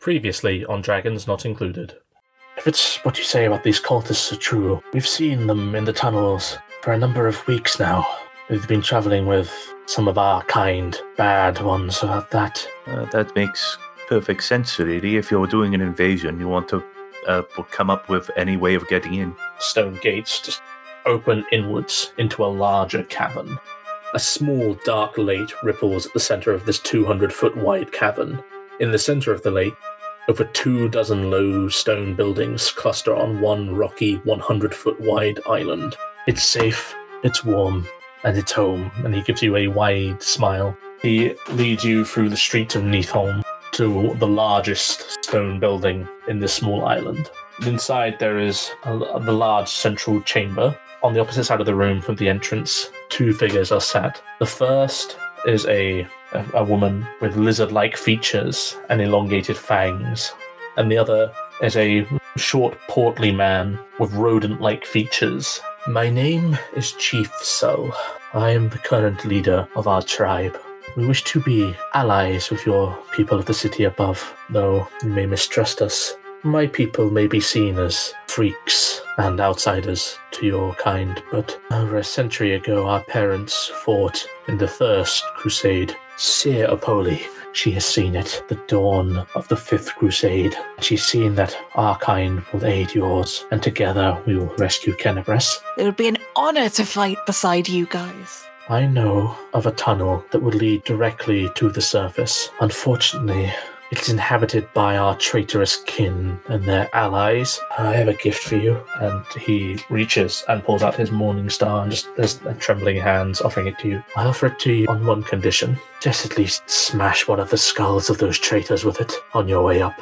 Previously on Dragons Not Included. If it's what you say about these cultists are true, we've seen them in the tunnels for a number of weeks now. We've been traveling with some of our kind, bad ones about that. Uh, that makes perfect sense, really. If you're doing an invasion, you want to uh, come up with any way of getting in. Stone gates just open inwards into a larger cavern. A small, dark lake ripples at the center of this 200 foot wide cavern. In the center of the lake, over two dozen low stone buildings cluster on one rocky, 100 foot wide island. It's safe, it's warm, and it's home, and he gives you a wide smile. He leads you through the streets of Neathholm to the largest stone building in this small island. Inside, there is a, the large central chamber. On the opposite side of the room from the entrance, two figures are sat. The first is a, a, a woman with lizard like features and elongated fangs, and the other is a short, portly man with rodent like features. My name is Chief Sull. I am the current leader of our tribe. We wish to be allies with your people of the city above, though you may mistrust us. My people may be seen as freaks and outsiders to your kind, but over a century ago our parents fought in the First Crusade. Seer Apoli, she has seen it, the dawn of the Fifth Crusade. She's seen that our kind will aid yours, and together we will rescue Kenabres. It would be an honor to fight beside you guys. I know of a tunnel that would lead directly to the surface. Unfortunately, it's inhabited by our traitorous kin and their allies. Uh, I have a gift for you. And he reaches and pulls out his morning star and just has trembling hands offering it to you. I offer it to you on one condition. Just at least smash one of the skulls of those traitors with it on your way up.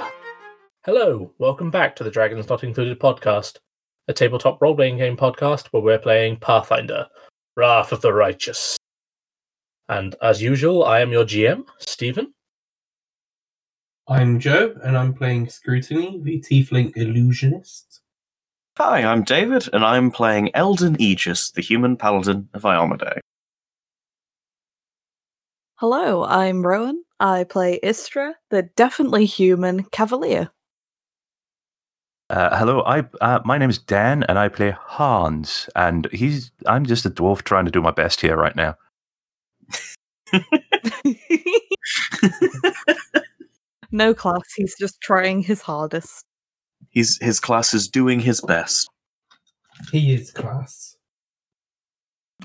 Hello, welcome back to the Dragons Not Included podcast, a tabletop role playing game podcast where we're playing Pathfinder Wrath of the Righteous. And as usual, I am your GM, Stephen. I'm Joe, and I'm playing Scrutiny, the Tiefling Illusionist. Hi, I'm David, and I'm playing Eldon Aegis, the human paladin of Iomedae. Hello, I'm Rowan. I play Istra, the definitely human cavalier. Uh, hello, I uh, my name is Dan, and I play Hans, and he's I'm just a dwarf trying to do my best here right now. no class, he's just trying his hardest. He's his class is doing his best. He is class.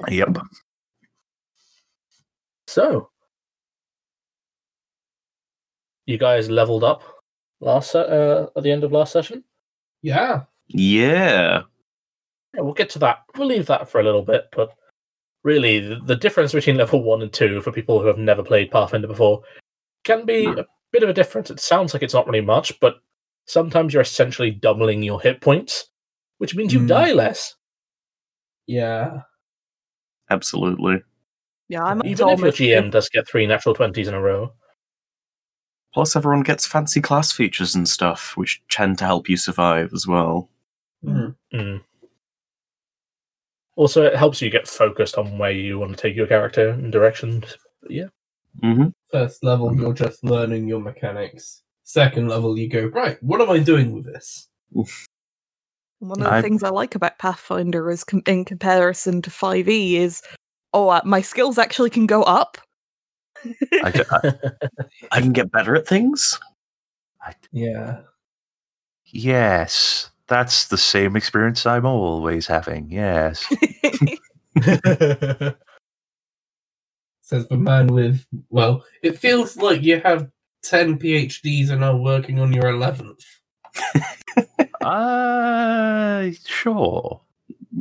Yep. So, you guys leveled up last se- uh, at the end of last session. Yeah. Yeah. Yeah, we'll get to that. We'll leave that for a little bit, but really, the, the difference between level one and two for people who have never played Pathfinder before can be a bit of a difference. It sounds like it's not really much, but sometimes you're essentially doubling your hit points, which means you Mm. die less. Yeah. Absolutely. Yeah, I'm Even if your GM does get three natural twenties in a row. Plus, everyone gets fancy class features and stuff, which tend to help you survive as well. Mhm. Mm. Also, it helps you get focused on where you want to take your character and directions. But yeah. Hmm First level, you're just learning your mechanics. Second level, you go, right, what am I doing with this? One of the I- things I like about Pathfinder is com- in comparison to 5e is, oh, uh, my skills actually can go up. I, ju- I, I can get better at things. Yeah. yes, that's the same experience I'm always having. Yes. Says the man with, well, it feels like you have 10 PhDs and are working on your 11th. uh, sure.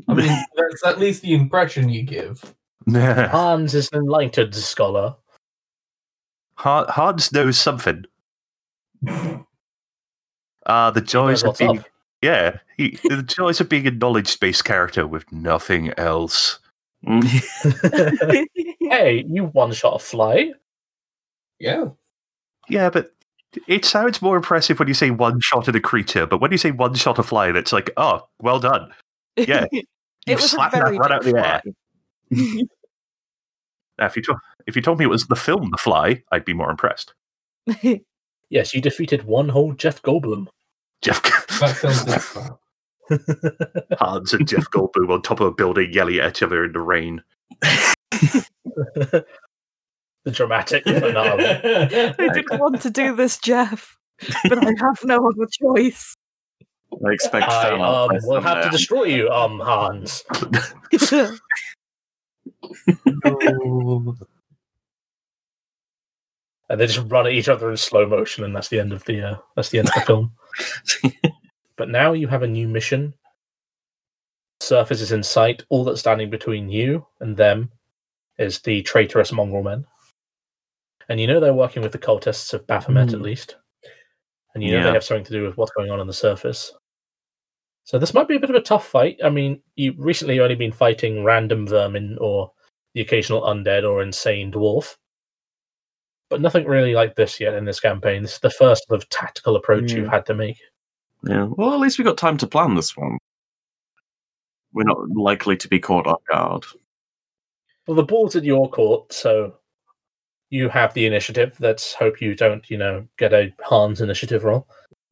I mean, that's at least the impression you give. Hans is an enlightened scholar. Han- Hans knows something. Uh, the joys of being up. yeah, he, the joys of being a knowledge-based character with nothing else. Hey, you one shot a fly. Yeah. Yeah, but it sounds more impressive when you say one shot at a creature, but when you say one shot a fly, that's like, oh, well done. Yeah, it You was a slapped that very right out of the air. Now, if you told if you told me it was the film The Fly, I'd be more impressed. Yes, you defeated one whole Jeff Goldblum. Jeff That sounds like that. Hans and Jeff Goldblum on top of a building yelling at each other in the rain. the dramatic finale. I didn't want to do this, Jeff, but I have no other choice. I expect I fan art um, by will have to destroy you, um, Hans. And they just run at each other in slow motion, and that's the end of the uh, that's the end of the film. But now you have a new mission. Surface is in sight. All that's standing between you and them is the traitorous mongrel men. And you know they're working with the cultists of Baphomet at Hmm. least. And you know Yeah. they have something to do with what's going on on the surface. So this might be a bit of a tough fight. I mean, you recently only been fighting random vermin or the occasional undead or insane dwarf. But nothing really like this yet in this campaign. This is the first sort of tactical approach Yeah. you've had to make. Yeah. Well, at least we've got time to plan this one. We're not likely to be caught off guard. Well, the ball's in your court, so you have the initiative. Let's hope you don't, you know, get a Hans initiative roll.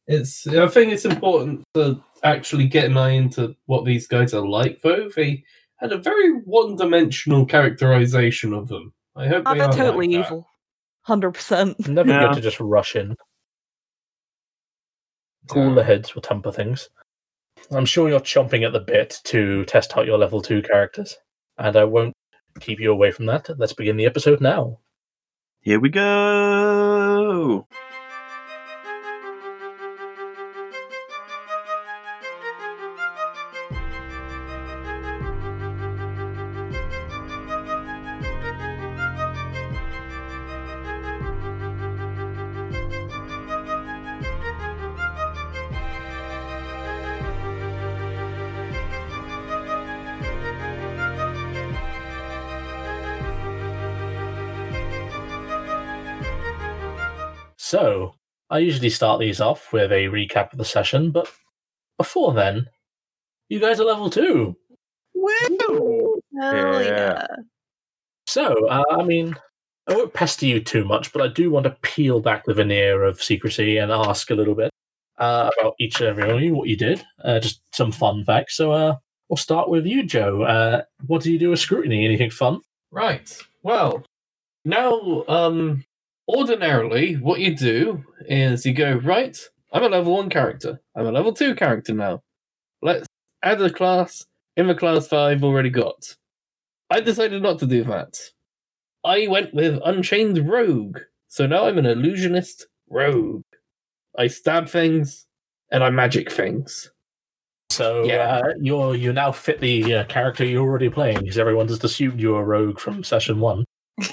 It's. I think it's important to actually get an eye into what these guys are like. Though they had a very one-dimensional characterization of them. I hope Oh, they they're aren't totally like that. evil. 100%. Never Yeah. good to just rush in. Cool the heads will temper things. I'm sure you're chomping at the bit to test out your level two characters, and I won't keep you away from that. Let's begin the episode now. Here we go. I usually start these off with a recap of the session, but before then, you guys are level two. Woo! Hell Yeah. yeah. So, uh, I mean, I won't pester you too much, but I do want to peel back the veneer of secrecy and ask a little bit uh, about each and every one of you, what you did, uh, just some fun facts. So, uh, we'll start with you, Joe. Uh, what do you do with scrutiny? Anything fun? Right. Well, now, um, ordinarily, what you do is you go, right, I'm a level one character. I'm a level two character now. Let's add a class in the class that I've already got. I decided not to do that. I went with Unchained Rogue. So now I'm an illusionist rogue. I stab things and I magic things. So, Yeah. uh, you're you now fit the uh, character you're already playing because everyone just assumed you were a rogue from session one.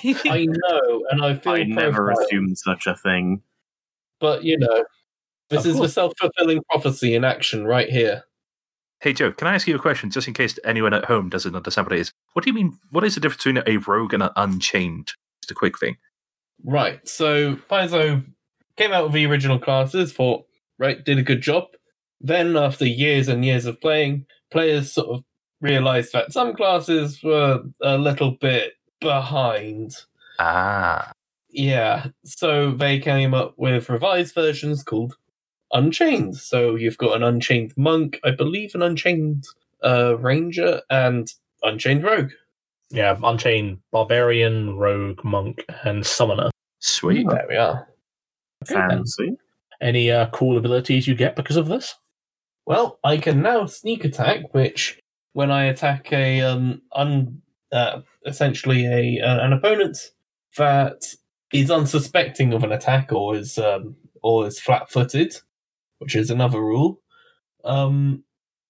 I know, and I feel I never profiled. assumed such a thing. But you know, this Of is the self fulfilling prophecy in action right here. Hey Joe, can I ask you a question, just in case anyone at home doesn't understand what it is? What do you mean? What is the difference between a rogue and an unchained? Just a quick thing. Right. So Paizo came out with the original classes, thought, right, did a good job. Then after years and years of playing, players sort of realized that some classes were a little bit behind. Ah, Yeah. So they came up with revised versions called Unchained. So you've got an Unchained Monk, I believe an Unchained uh, Ranger, and Unchained Rogue. Yeah, Unchained Barbarian, Rogue, Monk, and Summoner. sweet. There we are. Fancy. Any uh, cool abilities you get because of this? Well, I can now sneak attack, which when I attack a um un uh, essentially a uh, an opponent that is unsuspecting of an attack or is um or is flat footed, which is another rule. Um,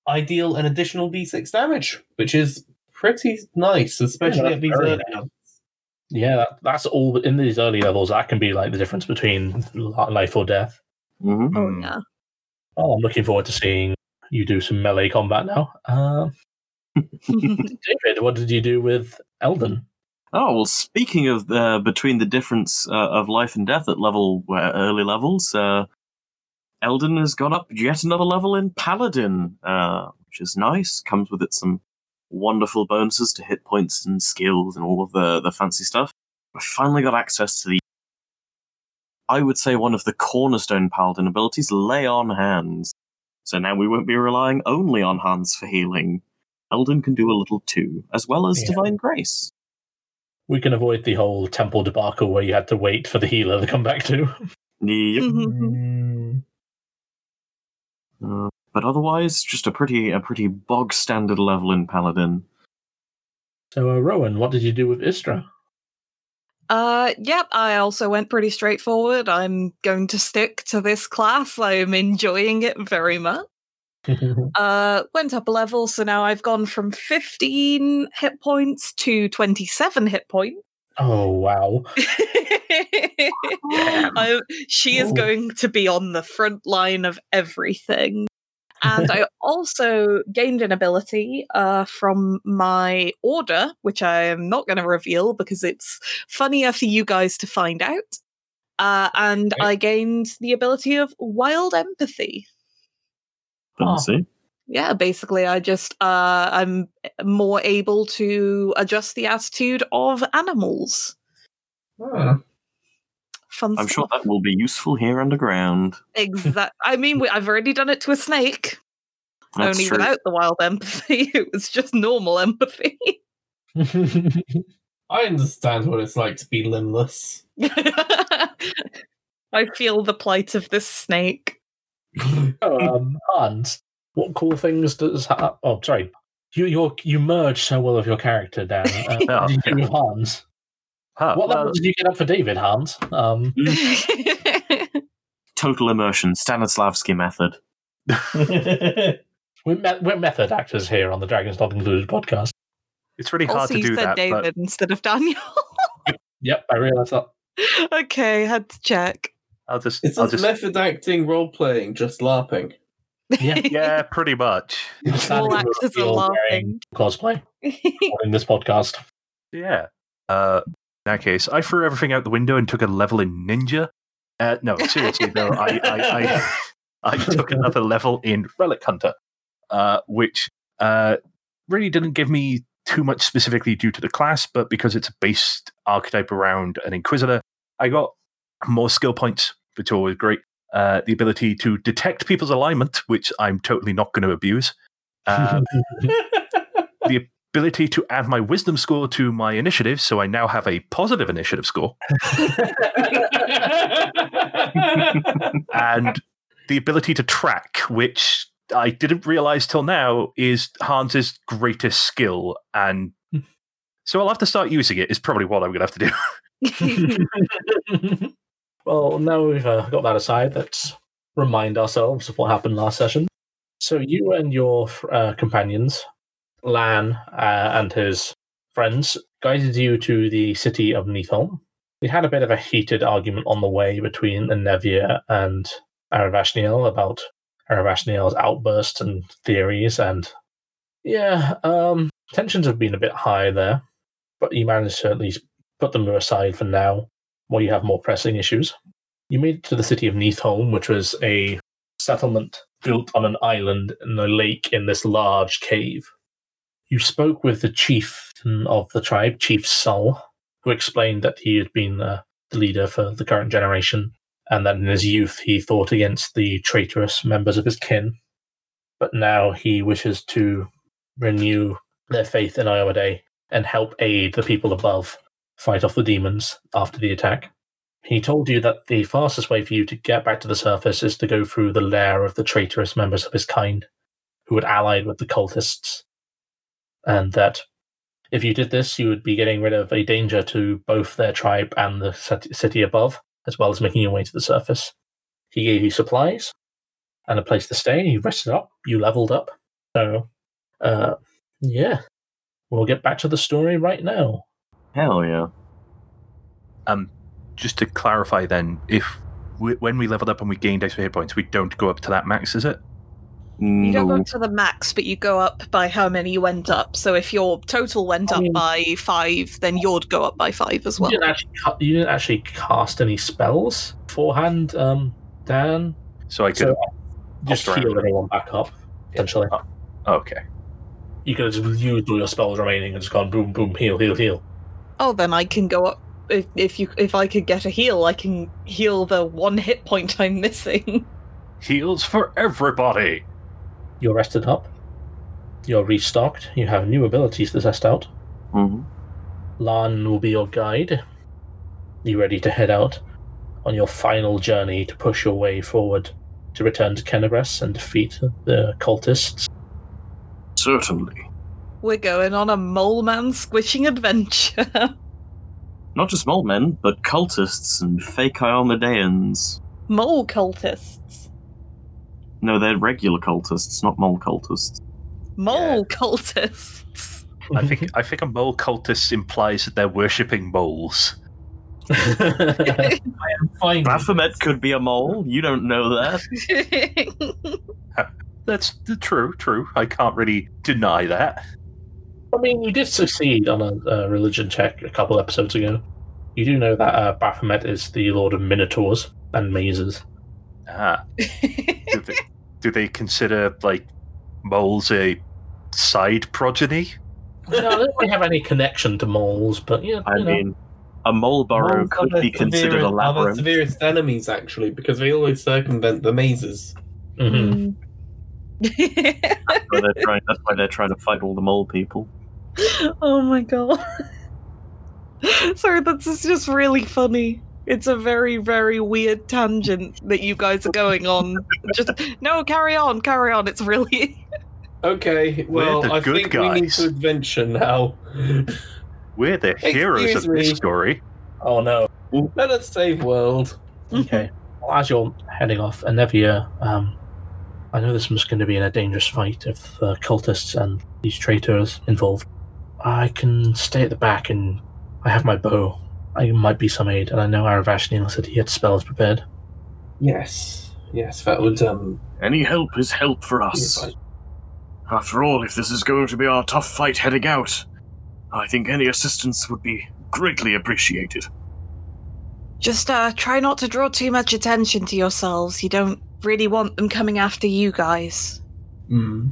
I deal an additional d6 damage, which is pretty nice, especially that's at these very early levels. Yeah, that, that's all in these early levels. That can be like the difference between life or death. hmm Oh, Hmm. yeah. Oh, I'm looking forward to seeing you do some melee combat now. Uh, David, what did you do with Eldon? Oh well, speaking of uh, between the difference uh, of life and death at level uh, early levels, uh, Eldon has gone up yet another level in Paladin, uh, which is nice. Comes with it some wonderful bonuses to hit points and skills and all of the the fancy stuff. I finally got access to the I would say one of the cornerstone paladin abilities, lay on hands. So now we won't be relying only on hands for healing. Eldon can do a little too, as well as Yeah. divine grace. We can avoid the whole temple debacle where you had to wait for the healer to come back to. Yep. Mhm. Mm, Uh, but otherwise, just a pretty a pretty bog standard level in paladin. So, uh, Rowan, what did you do with Istra? Uh, yep, I also went pretty straightforward. I'm going to stick to this class. I'm enjoying it very much. Uh, went up a level, so now I've gone from 15 hit points to 27 hit points. oh, wow. I, she is going to be on the front line of everything. And I also gained an ability uh, from my order, which I am not going to reveal because it's funnier for you guys to find out. Uh, and Okay. I gained the ability of wild empathy. Oh. Fancy. Yeah, basically, I just uh, I'm more able to adjust the attitude of animals. Ah, Fun I'm stuff. sure that will be useful here underground. exactly I mean, we, I've already done it to a snake. That's only true. without the wild empathy. It was just normal empathy. I understand what it's like to be limbless. I feel the plight of this snake. um, Hans, what cool things does. Ha- oh, sorry. You you you merge so well with your character, Dan. Uh, Oh, what did you do with Hans? Huh, What well, level did you get up for David, Hans? Um, Total immersion, Stanislavski method. we're, me- we're method actors here on the Dragons Not Included podcast. it's really hard also, to you do said that. David But instead of Daniel. Yep, I realised that. okay, had to check. I'll just, It's I'll just method acting role playing, just LARPing. Yeah, yeah, pretty much. You just stand All actors are field laughing. wearing Cosplay in this podcast. Yeah. Uh, in that case, I threw everything out the window and took a level in ninja. Uh, no, seriously though, I, I, I, I took another level in relic hunter, uh, which uh, really didn't give me too much specifically due to the class, but because it's based archetype around an inquisitor, I got more skill points, which are always great. Uh, the ability to detect people's alignment, which I'm totally not going to abuse. Um, the ability to add my wisdom score to my initiative, so I now have a positive initiative score, and the ability to track, which I didn't realize till now is Hans's greatest skill, and so I'll have to start using it. Is probably what I'm going to have to do. well, now we've uh, got that aside, let's remind ourselves of what happened last session. So, you and your uh, companions, Lann uh, and his friends, guided you to the city of Neathholm. We had a bit of a heated argument on the way between the Nevia and Aravashnial about Aravashnial's outbursts and theories, and yeah, um, tensions have been a bit high there, but you managed to at least put them aside for now while you have more pressing issues. You made it to the city of Neathholm, which was a settlement built on an island in a lake in this large cave. You spoke with the chieftain of the tribe, Chief Sull, who explained that he had been uh, the leader for the current generation and that in his youth he fought against the traitorous members of his kin. But now he wishes to renew their faith in Iomedae and help aid the people above fight off the demons after the attack. He told you that the fastest way for you to get back to the surface is to go through the lair of the traitorous members of his kind, who had allied with the cultists, and that if you did this, you would be getting rid of a danger to both their tribe and the city above, as well as making your way to the surface. He gave you supplies and a place to stay. You rested up, you leveled up. So, uh, yeah, we'll get back to the story right now. Hell yeah. Um, just to clarify, then, if we, when we leveled up and we gained extra hit points, we don't go up to that max, is it? You don't go up to the max, but you go up by how many you went up. So if your total went I up mean- by five, then you'd go up by five as well. You didn't actually ca- you didn't actually cast any spells beforehand, um, Dan. So I could. So just hopped around. heal everyone back up. Essentially, Oh, okay. you could have just used all your spells remaining and just gone boom, boom, heal, heal, heal. Oh, then I can go up if, if you if I could get a heal, I can heal the one hit point I'm missing. Heals for everybody. You're rested up. You're restocked. You have new abilities to test out. hmm Lann will be your guide. You ready to head out on your final journey to push your way forward to return to Kenabres and defeat the cultists? Certainly. We're going on a mole man squishing adventure. Not just mole men, but cultists and fake Iomedeans. mole cultists. No, they're regular cultists, not mole cultists. Mole cultists. I think I think a mole cultist implies that they're worshipping moles. I am fine. Baphomet could be a mole. You don't know that. That's true, true. I can't really deny that. I mean, you did succeed on a, a religion check a couple episodes ago. You do know that uh, Baphomet is the lord of minotaurs and mazes. Ah, do they, do they consider like moles a side progeny? no, I don't really have any connection to moles, but yeah, I you know. mean, a mole burrow Moles could be considered a severest- are the severest enemies, actually, because they always circumvent the mazes. Mhm. That's why they're trying- That's why they're trying to fight all the mole people. oh my god. Sorry, that's it's just really funny. It's a very, very weird tangent that you guys are going on. Just no, carry on, carry on. It's really Okay, well, I good think we need to adventure now. We're the heroes Excuse of this me. story. Oh no. Let us save world. Okay. Well, as you're heading off, Anevia, um, I know this was going to be in a dangerous fight if the cultists and these traitors involved. I can stay at the back and I have my bow. I might be some aid, and I know Aravashnial said he had spells prepared. Yes, yes, that would um. Any help is help for be us. fine. After all, if this is going to be our tough fight heading out, I think any assistance would be greatly appreciated. just uh try not to draw too much attention to yourselves. You don't really want them coming after you guys. Mm.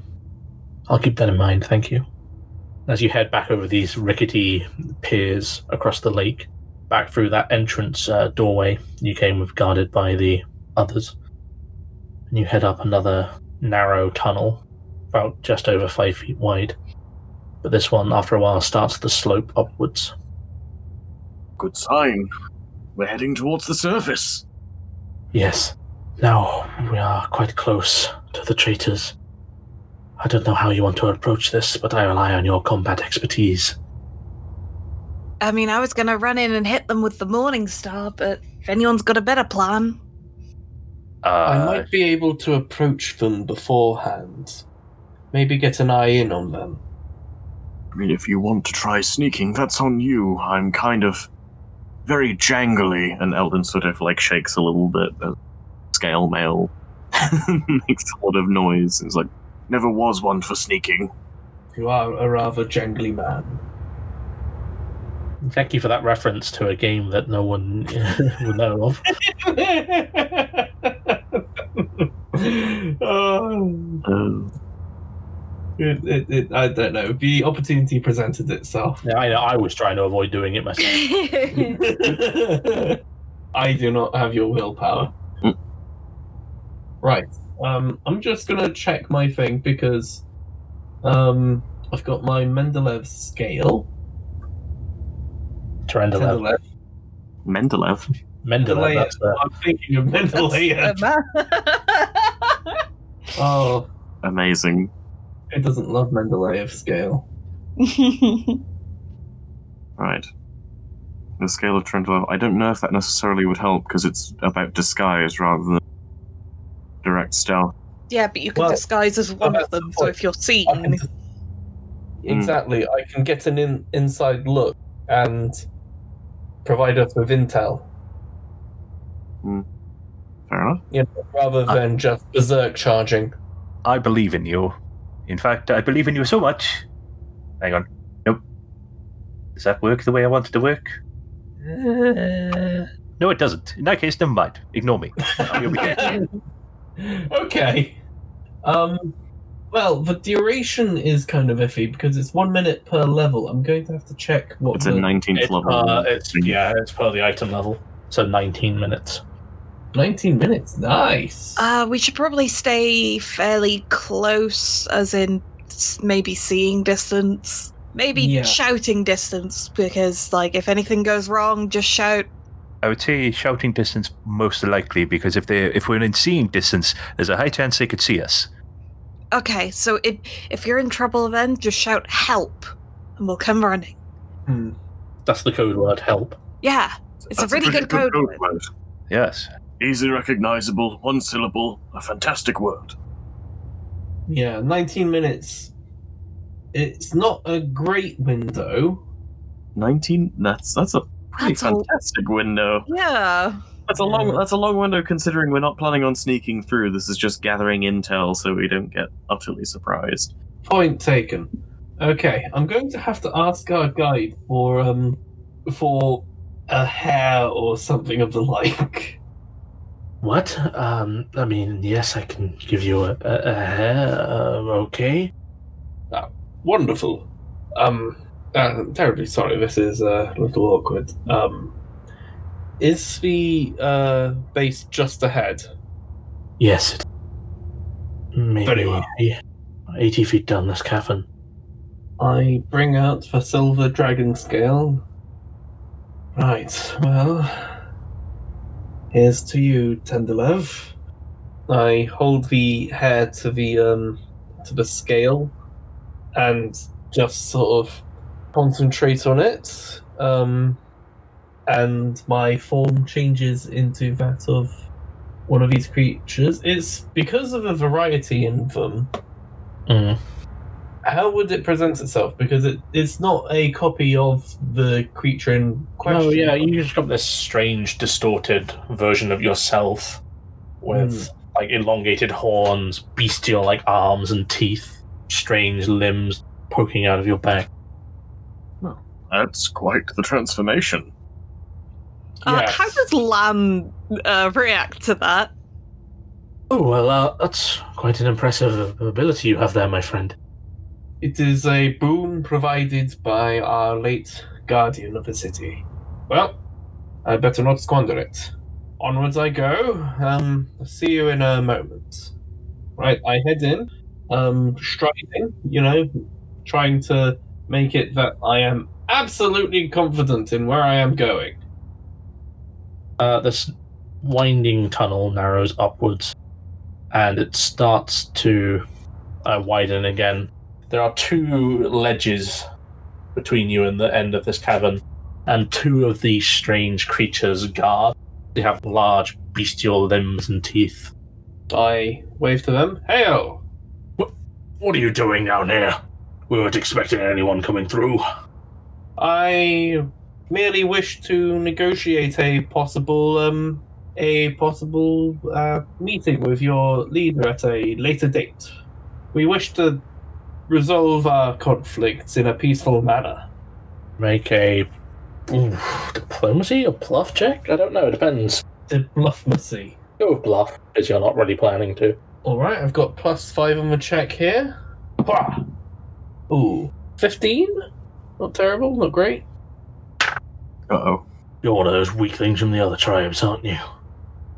I'll keep that in mind, thank you. As you head back over these rickety piers across the lake, back through that entrance uh, doorway you came with, guarded by the others, and you head up another narrow tunnel, about just over five feet wide. But this one, after a while, starts to slope upwards. Good sign. We're heading towards the surface. Yes, now we are quite close to the traitors. I don't know how you want to approach this, but I rely on your combat expertise. I mean, I was gonna run in and hit them with the Morning Star, but if anyone's got a better plan, Uh, I might be able to approach them beforehand. Maybe get an eye in on them. I mean, if you want to try sneaking, that's on you. I'm kind of very jangly, and Eldon sort of like shakes a little bit. As scale mail makes a lot of noise. It's like never was one for sneaking. You are a rather jangly man. Thank you for that reference to a game that no one will know of. oh, Uh, it, it, it, I don't know. The opportunity presented itself. Yeah, I know. I was trying to avoid doing it myself. I do not have your willpower. Mm. Right. Um, I'm just gonna check my thing because um, I've got my Mendeleev scale. Terendelev. Mendeleev. Mendeleev. Mendeleev, that's the. I'm thinking of Mendeleev. Oh, Amazing. who doesn't love Mendeleev scale? Right. The scale of Trendlev. I don't know if that necessarily would help because it's about disguise rather than direct stealth. yeah, but you can Well, disguise as one of them, so if you're seen, can- Exactly. I can get an in, inside look and provide us with intel, Fair enough. you know, rather than just berserk charging. I believe in you. In fact, I believe in you so much. Hang on. Nope. Does that work the way I want it to work? Uh, no, it doesn't. In that case, never mind. Ignore me. Here we go. okay. Um, Well, the duration is kind of iffy because it's one minute per level. I'm going to have to check what. It's a the- 19th It's, level. uh, it's yeah, it's per the item level. So 19 minutes. 19 minutes. Nice. Uh, we should probably stay fairly close, as in maybe seeing distance, maybe Yeah. shouting distance, because like if anything goes wrong, just shout. I would say shouting distance most likely because if they if we're in seeing distance, there's a high chance they could see us. Okay, so if if you're in trouble, then just shout help, and we'll come running. Hmm. That's the code word. Help. Yeah, it's That's a really pretty good code. word. word. Yes. Easy recognizable, one syllable, a fantastic word. Yeah, 19 minutes. It's not a great window. 19 that's that's a pretty That's a- fantastic window. Yeah. That's a long that's a long window considering we're not planning on sneaking through. This is just gathering intel so we don't get utterly surprised. Point taken. Okay, I'm going to have to ask our guide for um for a hair or something of the like. What? Um, I mean, yes, I can give you a, a, a hair. Uh, okay. Wonderful. Um, uh, terribly sorry. This is uh, a little awkward. Um, is the uh base just ahead? Yes. Maybe Very well. 80 feet down this cavern. I bring out the silver dragon scale. Right, well, here's to you, Tenderlev. I hold the hair to the um to the scale and just sort of concentrate on it. Um and my form changes into that of one of these creatures. It's because of the variety in them Mm. how would it present itself? Because it, it's not a copy of the creature in question. Oh yeah, you just got this strange, distorted version of yourself with like elongated horns, bestial like arms and teeth, strange limbs poking out of your back. That's quite the transformation. Uh, Yes. How does Lamb uh, react to that? Oh, well, uh, that's quite an impressive ability you have there, my friend. It is a boon provided by our late guardian of the city. Well, I better not squander it. Onwards I go. Um, see you in a moment. Right, I head in, um, striding, you know, trying to make it that I am absolutely confident in where I am going. Uh, this winding tunnel narrows upwards, and it starts to uh, widen again. There are two ledges between you and the end of this cavern, and two of these strange creatures guard. They have large bestial limbs and teeth. I wave to them. Heyo! What are you doing down here? We weren't expecting anyone coming through. I merely wish to negotiate a possible um a possible uh, meeting with your leader at a later date. We wish to resolve our conflicts in a peaceful manner. Make a ooh, diplomacy or bluff check? I don't know. It depends. The bluffmacy. Go with bluff because you're not really planning to. All right, I've got plus five on the check here. Ooh, fifteen. Not terrible. Not great. Uh oh. You're one of those weaklings from the other tribes, aren't you?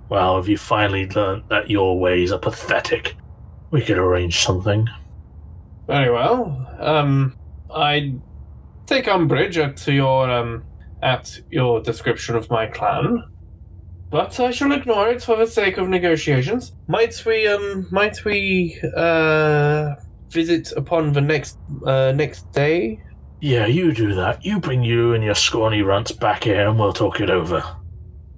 Well, have you finally learnt that your ways are pathetic? We could arrange something. Very well. Um, I take umbrage at your um at your description of my clan, but I shall ignore it for the sake of negotiations. Might we um might we uh visit upon the next uh next day? Yeah, you do that. You bring you and your scrawny runts back here and we'll talk it over.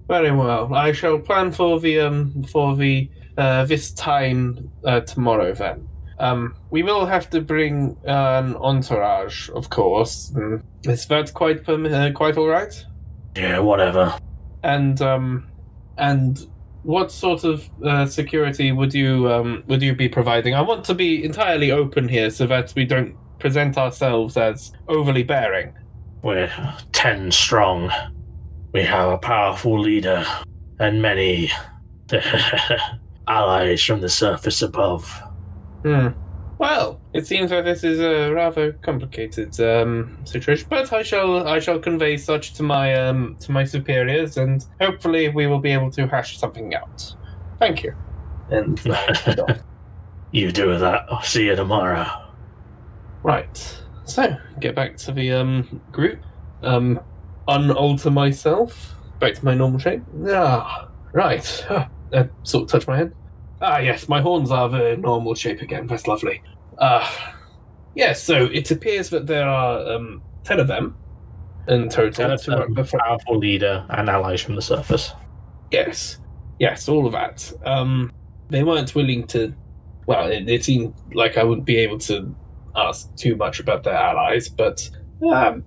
Very well. I shall plan for the um for the uh this time uh, tomorrow then. Um, we will have to bring an entourage, of course. Mm. Is that quite uh, quite all right? Yeah, whatever. And um, and what sort of uh, security would you um, would you be providing? I want to be entirely open here, so that we don't present ourselves as overly bearing. We're ten strong. We have a powerful leader and many allies from the surface above. Hmm. Well, it seems that this is a rather complicated um, situation, but I shall I shall convey such to my um, to my superiors, and hopefully we will be able to hash something out. Thank you. And I head off. You do that. I'll see you tomorrow. Right. So, get back to the um, group. Um, unalter myself. Back to my normal shape. Ah, right. Ah, uh, sort of touch my head. Ah, yes, my horns are the normal shape again. That's lovely. Ah, yes, so it appears that there are um, ten of them in total. Us to the powerful leader and allies from the surface. Yes, yes, all of that. Um, they weren't willing to. Well, it, it seemed like I wouldn't be able to ask too much about their allies, but um,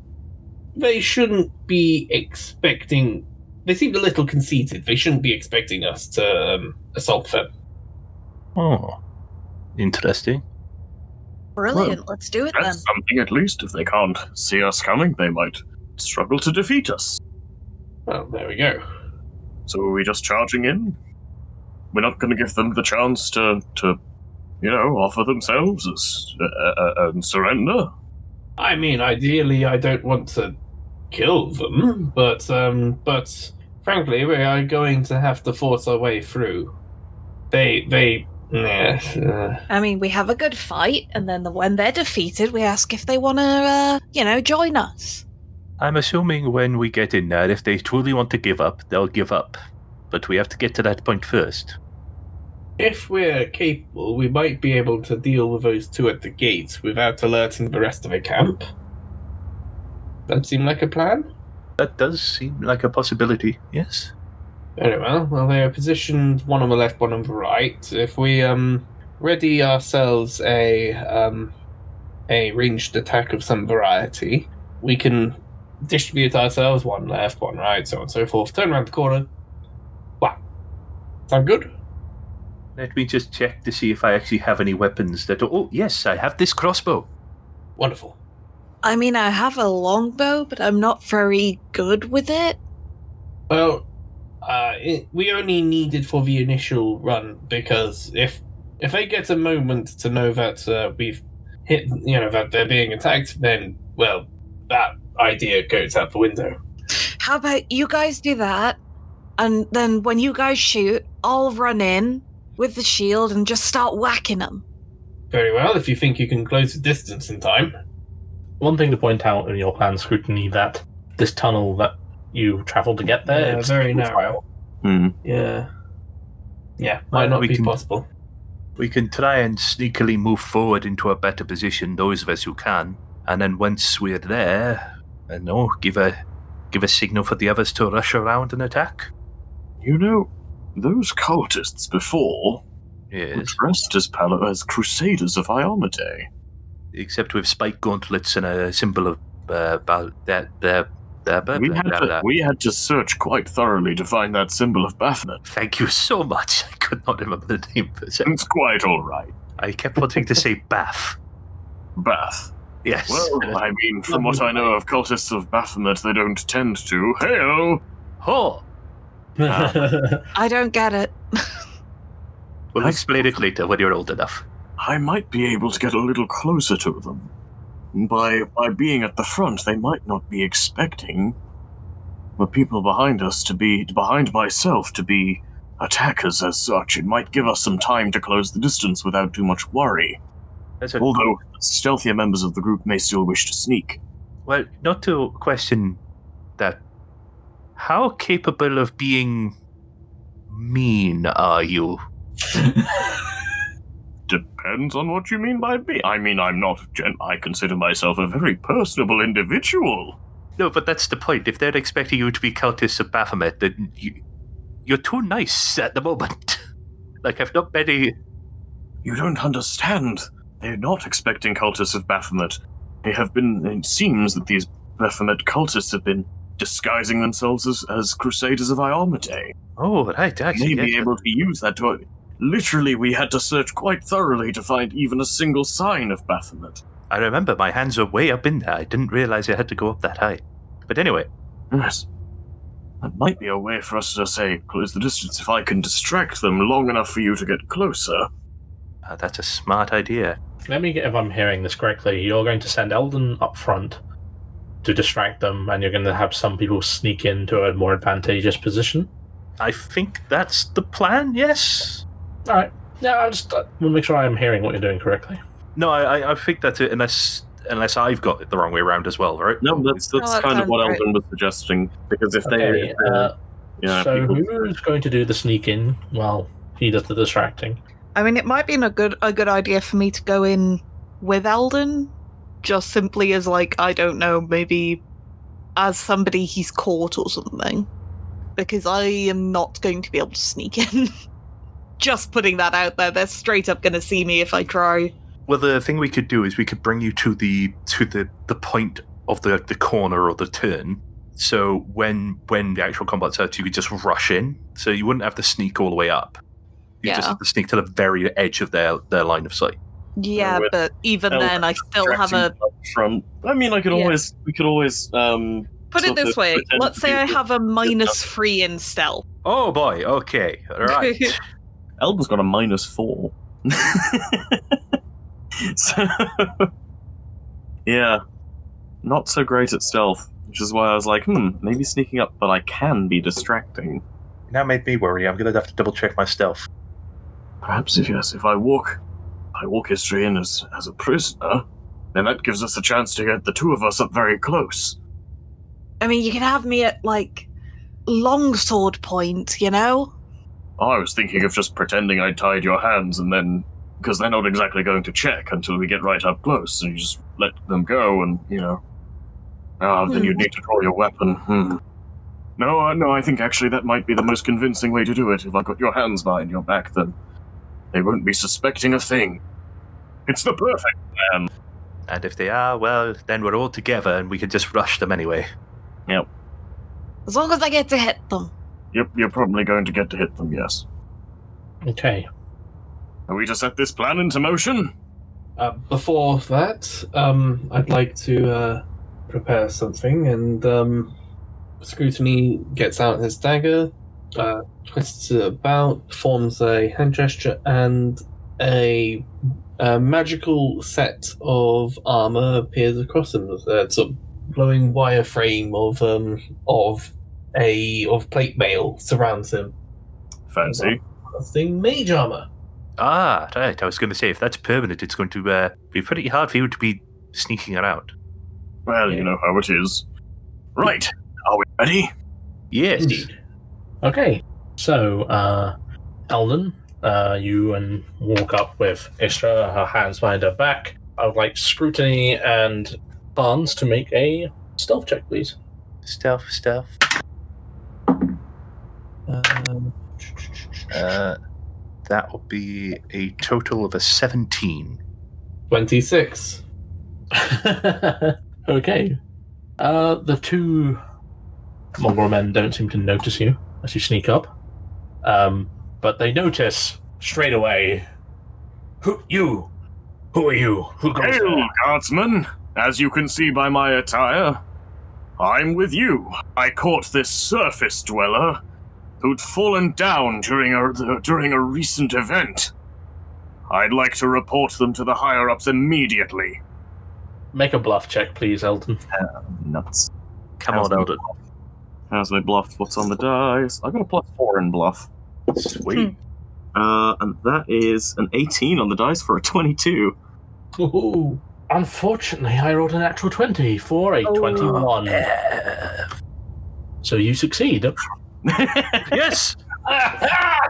they shouldn't be expecting. They seemed a little conceited. They shouldn't be expecting us to um, assault them. Oh, interesting. Brilliant. Let's do it then. Something at least. If they can't see us coming, they might struggle to defeat us. Well, there we go. So are we just charging in? We're not going to give them the chance to, to, you know, offer themselves as uh, uh, and surrender. I mean, ideally, I don't want to kill them, but um, but frankly, we are going to have to force our way through. They they. Yeah, uh, I mean, we have a good fight, and then the, when they're defeated, we ask if they want to, uh, you know, join us. I'm assuming when we get in there, if they truly want to give up, they'll give up. But we have to get to that point first. If we're capable, we might be able to deal with those two at the gate without alerting the rest of the camp. That seem like a plan? That does seem like a possibility, yes. Very well. Well, they are positioned one on the left, one on the right. If we um ready ourselves a um a ranged attack of some variety, we can distribute ourselves one left, one right, so on and so forth. Turn around the corner. Wow. Sound good? Let me just check to see if I actually have any weapons that. Oh, yes, I have this crossbow. Wonderful. I mean, I have a longbow, but I'm not very good with it. Well, uh, it, we only need it for the initial run because if if they get a moment to know that uh, we've hit, you know, that they're being attacked, then well, that idea goes out the window. How about you guys do that, and then when you guys shoot, I'll run in with the shield and just start whacking them. Very well, if you think you can close the distance in time. One thing to point out in your plan scrutiny that this tunnel that you traveled to get there Yeah, it's very narrow. Hmm. Yeah. Yeah, might not we be can- possible. We can try and sneakily move forward into a better position, those of us who can, and then once we're there, I know, give a give a signal for the others to rush around and attack. You know, those cultists before were Yes, dressed as, pal- as crusaders of Iomedae. except with spike gauntlets and a symbol of uh, that their their blah, We blah, had, blah, to, we had to search quite thoroughly to find that symbol of Baphomet. Thank you so much. I could not remember the name for a second. It's quite all right. I kept wanting to say Bath. Bath. Yes. Well, I mean, from what I know of cultists of Baphomet, they don't tend to. Heyo! Oh, I don't get it. we'll explain it later when you're old enough. I might be able to get a little closer to them. By by being at the front, they might not be expecting the people behind us to be behind myself to be attackers as such. It might give us some time to close the distance without too much worry. That's a Although stealthier members of the group may still wish to sneak. Well, not to question that. How capable of being mean are you? Depends on what you mean by me. I mean, I'm not. Gen- I consider myself a very personable individual. No, but that's the point. If they're expecting you to be cultists of Baphomet, then you, you're too nice at the moment. like, I've not many. You don't understand. They're not expecting cultists of Baphomet. They have been. It seems that these Baphomet cultists have been disguising themselves as, as Crusaders of Iomedae. Oh, right, May actually. be yes. able to use that to. Literally, we had to search quite thoroughly to find even a single sign of Baphomet. I remember my hands were way up in there. I didn't realize I had to go up that high. But anyway, Yes. That might be a way for us to say close the distance if I can distract them long enough for you to get closer. Uh, that's a smart idea. Let me get if I'm hearing this correctly. You're going to send Eldon up front to distract them, and you're going to have some people sneak into a more advantageous position. I think that's the plan. Yes. All right. Yeah, I just uh, want to make sure I'm hearing what you're doing correctly. No, I, I- I think that's it. Unless unless I've got it the wrong way around as well, right? No, that's that's that kind of what right. Eldon was suggesting. Because if they, Okay. if they're- Uh, yeah, so people, who's going to do the sneak in while he does the distracting? I mean, it might be a good a good idea for me to go in with Eldon, just simply as like I don't know, maybe as somebody he's caught or something, because I am not going to be able to sneak in. just putting that out there, they're straight up going to see me if I try. Well, the thing we could do is we could bring you to the to the the point of the the corner or the turn. So when when the actual combat starts, you could just rush in. So you wouldn't have to sneak all the way up. You just have to sneak to the very edge of their their line of sight. Yeah, with but even Eldon then, I still have a. from. I mean, I could Yeah. always, we could always. um Put it this way. Let's say I I a bit- have a minus three in stealth. Oh boy. Okay. All right. Eldon's got a minus four. so, yeah, not so great at stealth, which is why I was like, hmm, maybe sneaking up, but I can be distracting. now made me worry. I'm gonna have to double check my stealth. Perhaps if yes, if I walk, I walk history in as as a prisoner, then that gives us a chance to get the two of us up very close. I mean, you can have me at like longsword point, you know? I was thinking of just pretending I tied your hands and then. Because they're not exactly going to check until we get right up close, so you just let them go and, you know. Ah, then Hmm. you'd need to draw your weapon. Hmm. No, no, I think actually that might be the most convincing way to do it. If I've got your hands behind your back, then they won't be suspecting a thing. It's the perfect plan. And if they are, well, then we're all together and we can just rush them anyway. Yep. As long as I get to hit them. Yep, you're probably going to get to hit them, yes. Okay. Are we to set this plan into motion? Uh, before that, um, I'd like to uh, prepare something, and um, Scrutiny gets out his dagger, uh, twists it about, forms a hand gesture, and a, a magical set of armor appears across him. A sort of glowing wire frame of um, of a of plate mail surrounds him. Fancy. That's the mage armor. Ah, right. I was going to say, if that's permanent, it's going to uh, be pretty hard for you to be sneaking around. Well, you know how it is. Right, are we ready? Yes. Indeed. Okay. So, uh, Eldon, uh, you and walk up with Istra, her hands behind her back. I would like Scrutiny and Barnes to make a stealth check, please. Stealth, stealth. Um, Uh, that will be a total of a 17. 26. okay. Uh, the two mongrel men don't seem to notice you as you sneak up. Um, but they notice straight away. Who you? Who are you? Who goes Hail, there? guardsman! As you can see by my attire, I'm with you. I caught this surface dweller who'd fallen down during a during a recent event. I'd like to report them to the higher ups immediately. Make a bluff check, please, Eldon. Uh, nuts. Come How's on, my- Eldon. How's my bluff? What's on the dice? I got a plus four in bluff. Sweet. Uh, and that is an 18 on the dice for a 22. Ooh. Unfortunately, I rolled a natural 20 for a Oh. 21. So you succeed. yes! Uh,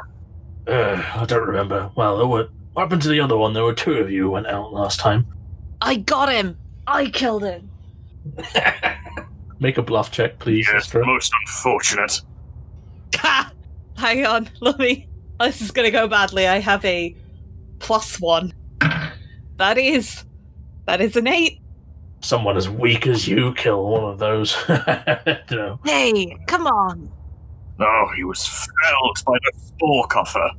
I don't remember. Well, there were. What happened to the other one? There were two of you who went out last time. I got him! I killed him! Make a bluff check, please, yes, Istra. most unfortunate. Ha! Hang on, let me. This is gonna go badly. I have a plus one. That is. That is an eight. Someone as weak as you kill one of those. no. Hey, come on. Oh, he was felled by the spore coffer.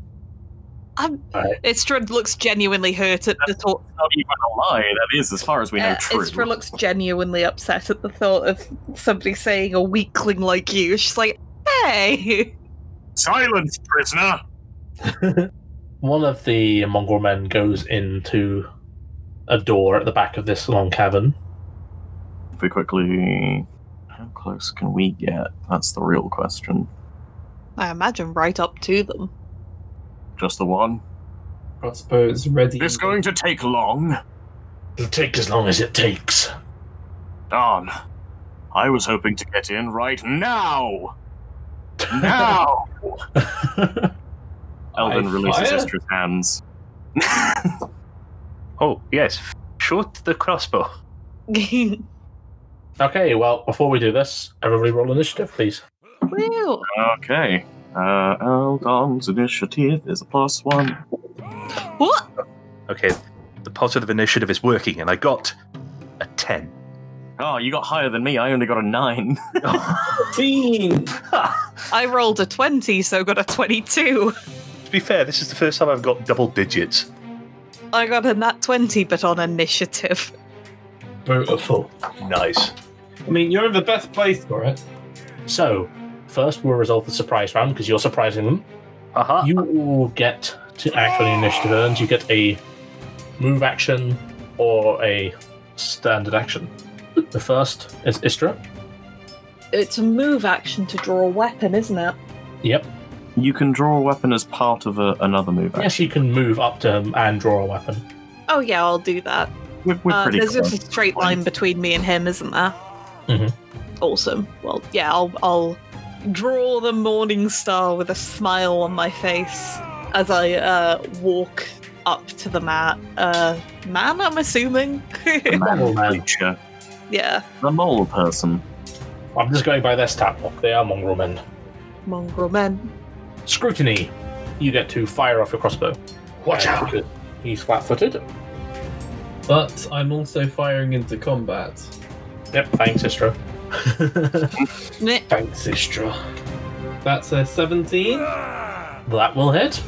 I'm. Right. Istrid looks genuinely hurt at the thought. Not even a lie, that is, as far as we know, Uh, true. Istra looks genuinely upset at the thought of somebody saying a weakling like you. She's like, hey! Silence, prisoner! one of the mongrel men goes into a door at the back of this long cavern. Very quickly. How close can we get? That's the real question. I imagine right up to them. Just the one? Crossbows ready. This going to take long? It'll take as long as it takes. Darn. I was hoping to get in right now! Now! Eldon I releases fire? Istra's hands. Oh, yes. Shoot the crossbow. Okay, well, before we do this, everybody roll initiative, please. Woo. Okay. Uh, Eldon's initiative is a plus one. What? Okay, the positive initiative is working, and I got a 10. Oh, you got higher than me. I only got a nine. Team. I rolled a 20, so got a 22. To be fair, this is the first time I've got double digits. I got a nat 20, but on initiative. Beautiful. Nice. I mean, you're in the best place for it. So, first we'll resolve the surprise round because you're surprising them. Aha. You all get to act on the initiative earned. You get a move action or a standard action. The first is Istra. It's a move action to draw a weapon, isn't it? Yep. you can draw a weapon as part of a, another move. Action. Yes, you can move up to him and draw a weapon. Oh, yeah, I'll do that. We're, we're Uh, pretty there's close. just a straight line between me and him, isn't there? Mhm. Awesome. Well, yeah, I'll, I'll draw the morning star with a smile on my face as I uh, walk up to the mat. Uh, man, I'm assuming. The man man. creature. Yeah, The mole person. I'm just going by their stat block. They are mongrel men. mongrel men. Scrutiny. You get to fire off your crossbow. Watch uh, out! He's flat-footed. But I'm also firing into combat. Yep. Thanks, Istra. Thanks, Istra. That's a 17. that will hit,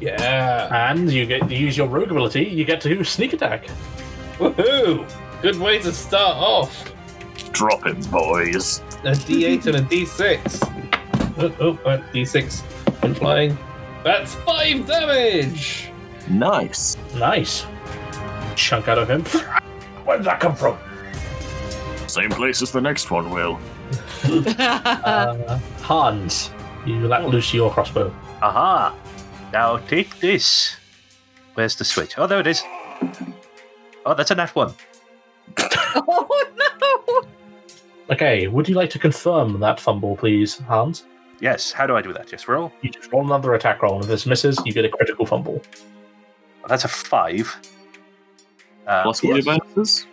Yeah. and you get to use your rogue ability. You get to sneak attack. Woohoo! Good way to start off. Drop it, boys. A D8 and a D6. Oh, oh, uh, D6 when flying. That's five damage. Nice. Nice. Chunk out of him. Where did that come from? Same place as the next one will. Uh, Hans, you let loose your crossbow. Aha. Now take this. Where's the switch? Oh, there it is. Oh, that's a nat one. oh no! Okay, would you like to confirm that fumble, please, Hans? Yes, how do I do that? Just roll. You just roll another attack roll, and if this misses, you get a critical fumble. That's a five. Uh, Plus what yes. bonuses?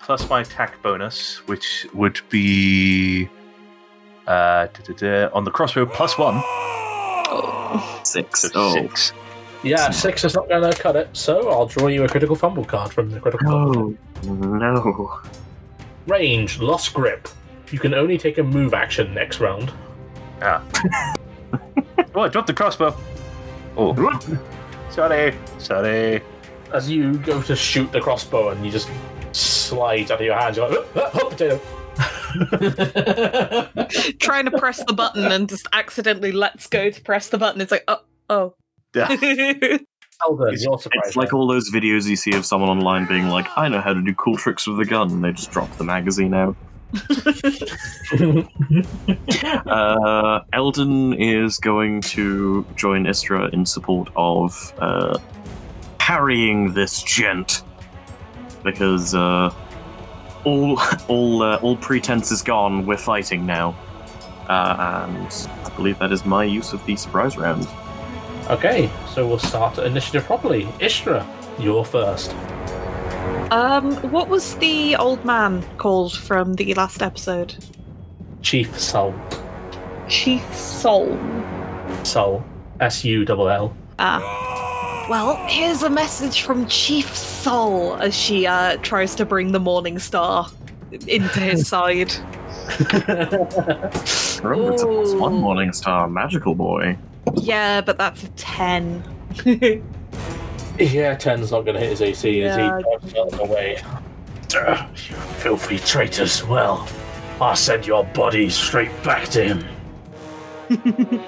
plus my attack bonus, which would be uh, on the crossbow plus one, Six. so Oh. six. Yeah, six is not going to cut it, so I'll draw you a critical fumble card from the critical fumble. No. No. Range, lost grip. You can only take a move action next round. Ah. oh, I dropped the crossbow. Oh, sorry, sorry. As you go to shoot the crossbow, and you just slide out of your hands, you're like, oh, oh, potato. Trying to press the button and just accidentally lets go to press the button. It's like, oh, oh. Yeah. Eldon, It's-. It's like all those videos you see of someone online being like, I know how to do cool tricks with a gun, and they just drop the magazine out. Uh, Eldon is going to join Istra in support of uh, parrying this gent because uh, all all uh, all pretense is gone. We're fighting now, uh, and I believe that is my use of the surprise round. Okay, so we'll start initiative properly. Istra, you're first. Um, what was the old man called from the last episode? Chief Sull. Chief Sull. Soul. S U L L. Ah. Well, here's a message from Chief Sull as she uh, tries to bring the Morning Star into his side. Remember, it's a plus one Morning Star magical boy. Yeah, but that's a 10. Yeah, 10's not going to hit his AC as Yeah. he dodges out of the way. Ugh, you filthy traitors. Well, I'll send your body straight back to him.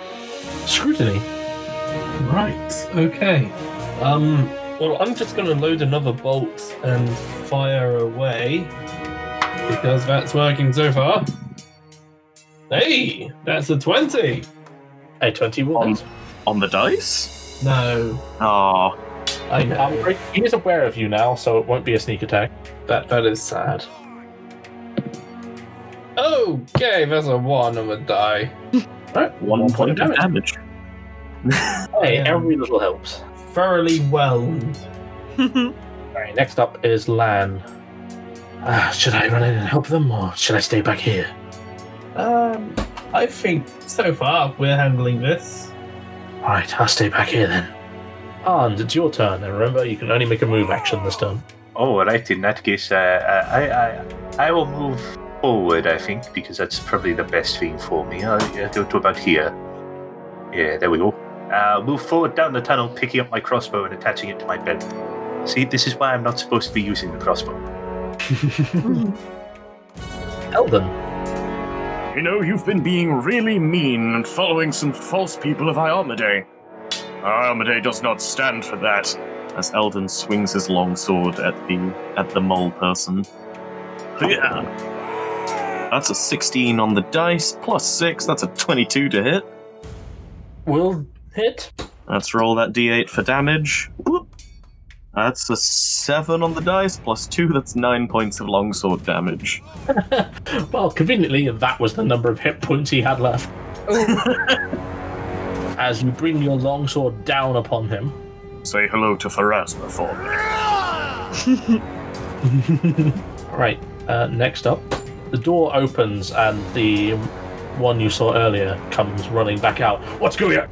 Scrutiny. Right. Okay. Um. Well, I'm just going to load another bolt and fire away because that's working so far. Hey, that's a twenty. A 21. On, on the dice? No, Oh, I know Um, he is aware of you now, so it won't be a sneak attack. that. That is sad. Okay, there's a one on the die. Right, one point of damage. Hey, every little helps. Thoroughly whelmed. Alright, next up is Lann. Ah, should I run in and help them, or should I stay back here? Um, I think so far we're handling this. Alright, I'll stay back here then. And it's your turn, and remember, you can only make a move action this turn. Oh, right. In that case, uh, uh, I, I I will move forward. I think because that's probably the best thing for me. I'll, I'll go to about here. Yeah, there we go. Uh, move forward down the tunnel, picking up my crossbow and attaching it to my belt. See, this is why I'm not supposed to be using the crossbow. Eldon. You know, you've been being really mean and following some false people of Iomedae. Iomedae does not stand for that. As Eldon swings his longsword at the at the mole person. Yeah. That's a 16 on the dice, plus 6, that's a 22 to hit. Will hit. Let's roll that d8 for damage. Whoop. That's a 7 on the dice, plus 2, that's 9 points of longsword damage. well, conveniently, that was the number of hit points he had left. As you bring your longsword down upon him. Say hello to Pharasma for me. Right, uh, next up, the door opens and the one you saw earlier comes running back out. What's going on?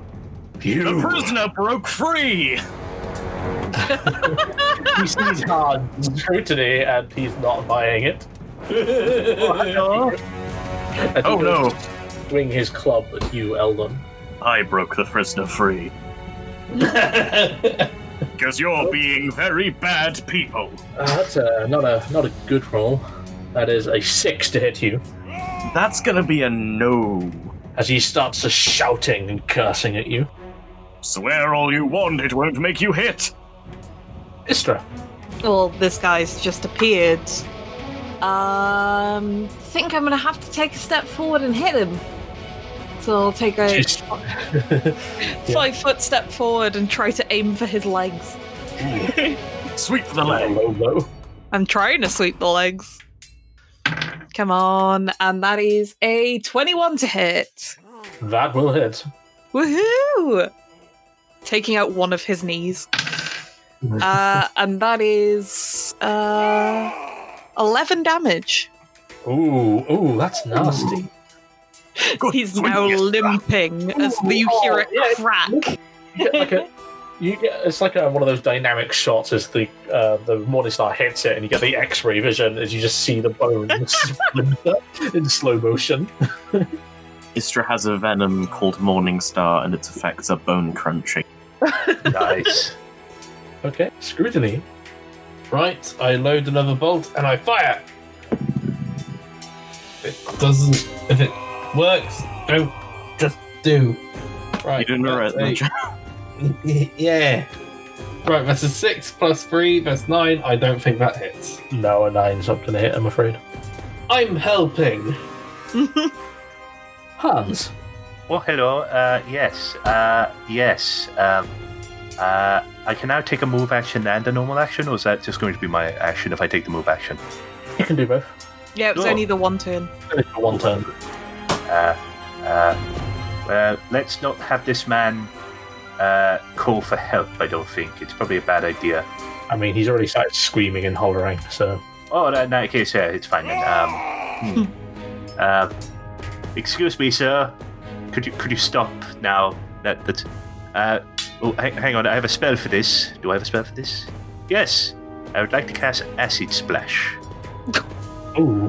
You. The prisoner broke free! He sees hard scrutiny and he's not buying it. And he Oh no, Swing his club at you, Eldon. I broke the prisoner free. Because you're being very bad people. Uh, that's uh, not a not a good roll. That is a six to hit you. That's gonna be a no. As he starts shouting and cursing at you. Swear all you want, it won't make you hit. Istra. well, this guy's just appeared. Um, think I'm gonna have to take a step forward and hit him. So I'll take a Just- five foot step forward and try to aim for his legs. Sweep the low, leg. low, low. I'm trying to sweep the legs. Come on, and that is a 21 to hit. That will hit. Woohoo! Taking out one of his knees. Uh, and that is uh, 11 damage. Ooh, ooh, that's nasty. Good He's swing, now yes. limping as you hear it Yeah. crack. You get like a, you get it's like a, one of those dynamic shots as the uh, the Morningstar hits it, and you get the X-ray vision as you just see the bones in slow motion. Istra has a venom called Morningstar, and its effects are bone crunching. Nice. Okay, scrutiny. Right, I load another bolt and I fire. If it doesn't. If it works, don't just do. Right. You didn't know that's a- Yeah. Right, that's a six plus three. That's nine. I don't think that hits. No, a nine's not going to hit. I'm afraid. I'm helping. Hans. Well, hello. Uh, yes. Uh, yes. Um, uh, I can now take a move action and a normal action, or is that just going to be my action if I take the move action? You can do both. Yeah, it was Oh. only the one turn. Only for one turn. Uh, uh, well, let's not have this man uh, call for help. I don't think it's probably a bad idea. I mean, he's already started screaming and hollering, so Oh, in that case, yeah, it's fine then. Um, hmm. uh, excuse me, sir. Could you could you stop now? That that. Uh, oh, hang, hang on. I have a spell for this. Do I have a spell for this? Yes. I would like to cast Acid Splash. ooh.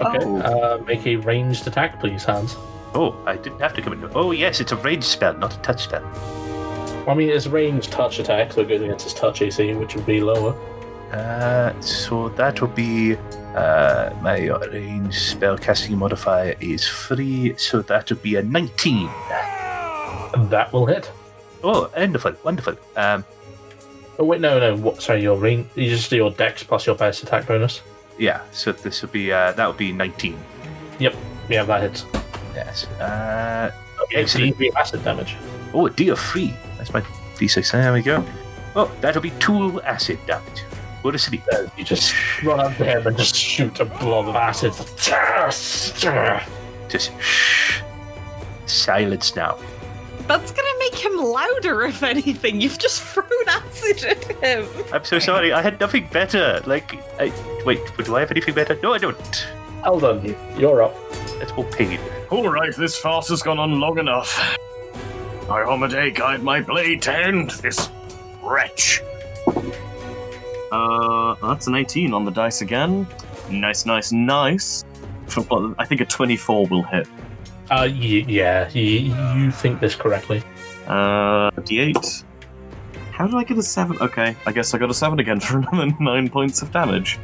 Okay, Oh. uh, make a ranged attack, please, Hans. Oh, I didn't have to come in. Oh, yes, it's a range spell, not a touch spell. Well, I mean, it's a ranged touch attack, so it goes against his touch AC, which would be lower. Uh, so that would be uh, my range spell casting modifier is free, so that would be a 19. That will hit. Oh, wonderful, wonderful. Um, Oh wait, no, no. What? Sorry, your ring. You just do your dex plus your best attack bonus. yeah. So this would be uh, that would be nineteen. Yep. Yeah, that hits. Yes. Uh, Okay, Excellent. D3 acid damage. oh, D of three. That's my d6. There we go. Oh, that'll be two acid damage. Go to sleep. Uh, You just run up there and just shoot a blob of acid. Just shh. Silence now. That's gonna make him louder, if anything. You've just thrown acid at him. I'm so sorry. I had nothing better. Like, I wait. Do I have anything better? No, I don't. Hold on, you're up. It's all pain. All right, this farce has gone on long enough. Iomedae, guide my blade to end this wretch. Uh, that's an 18 on the dice again. Nice, nice, nice. I think a 24 will hit. Uh, y- yeah, you, you think this correctly. Uh, d8. How did I get a 7? Okay, I guess I got a 7 again for another 9 points of damage.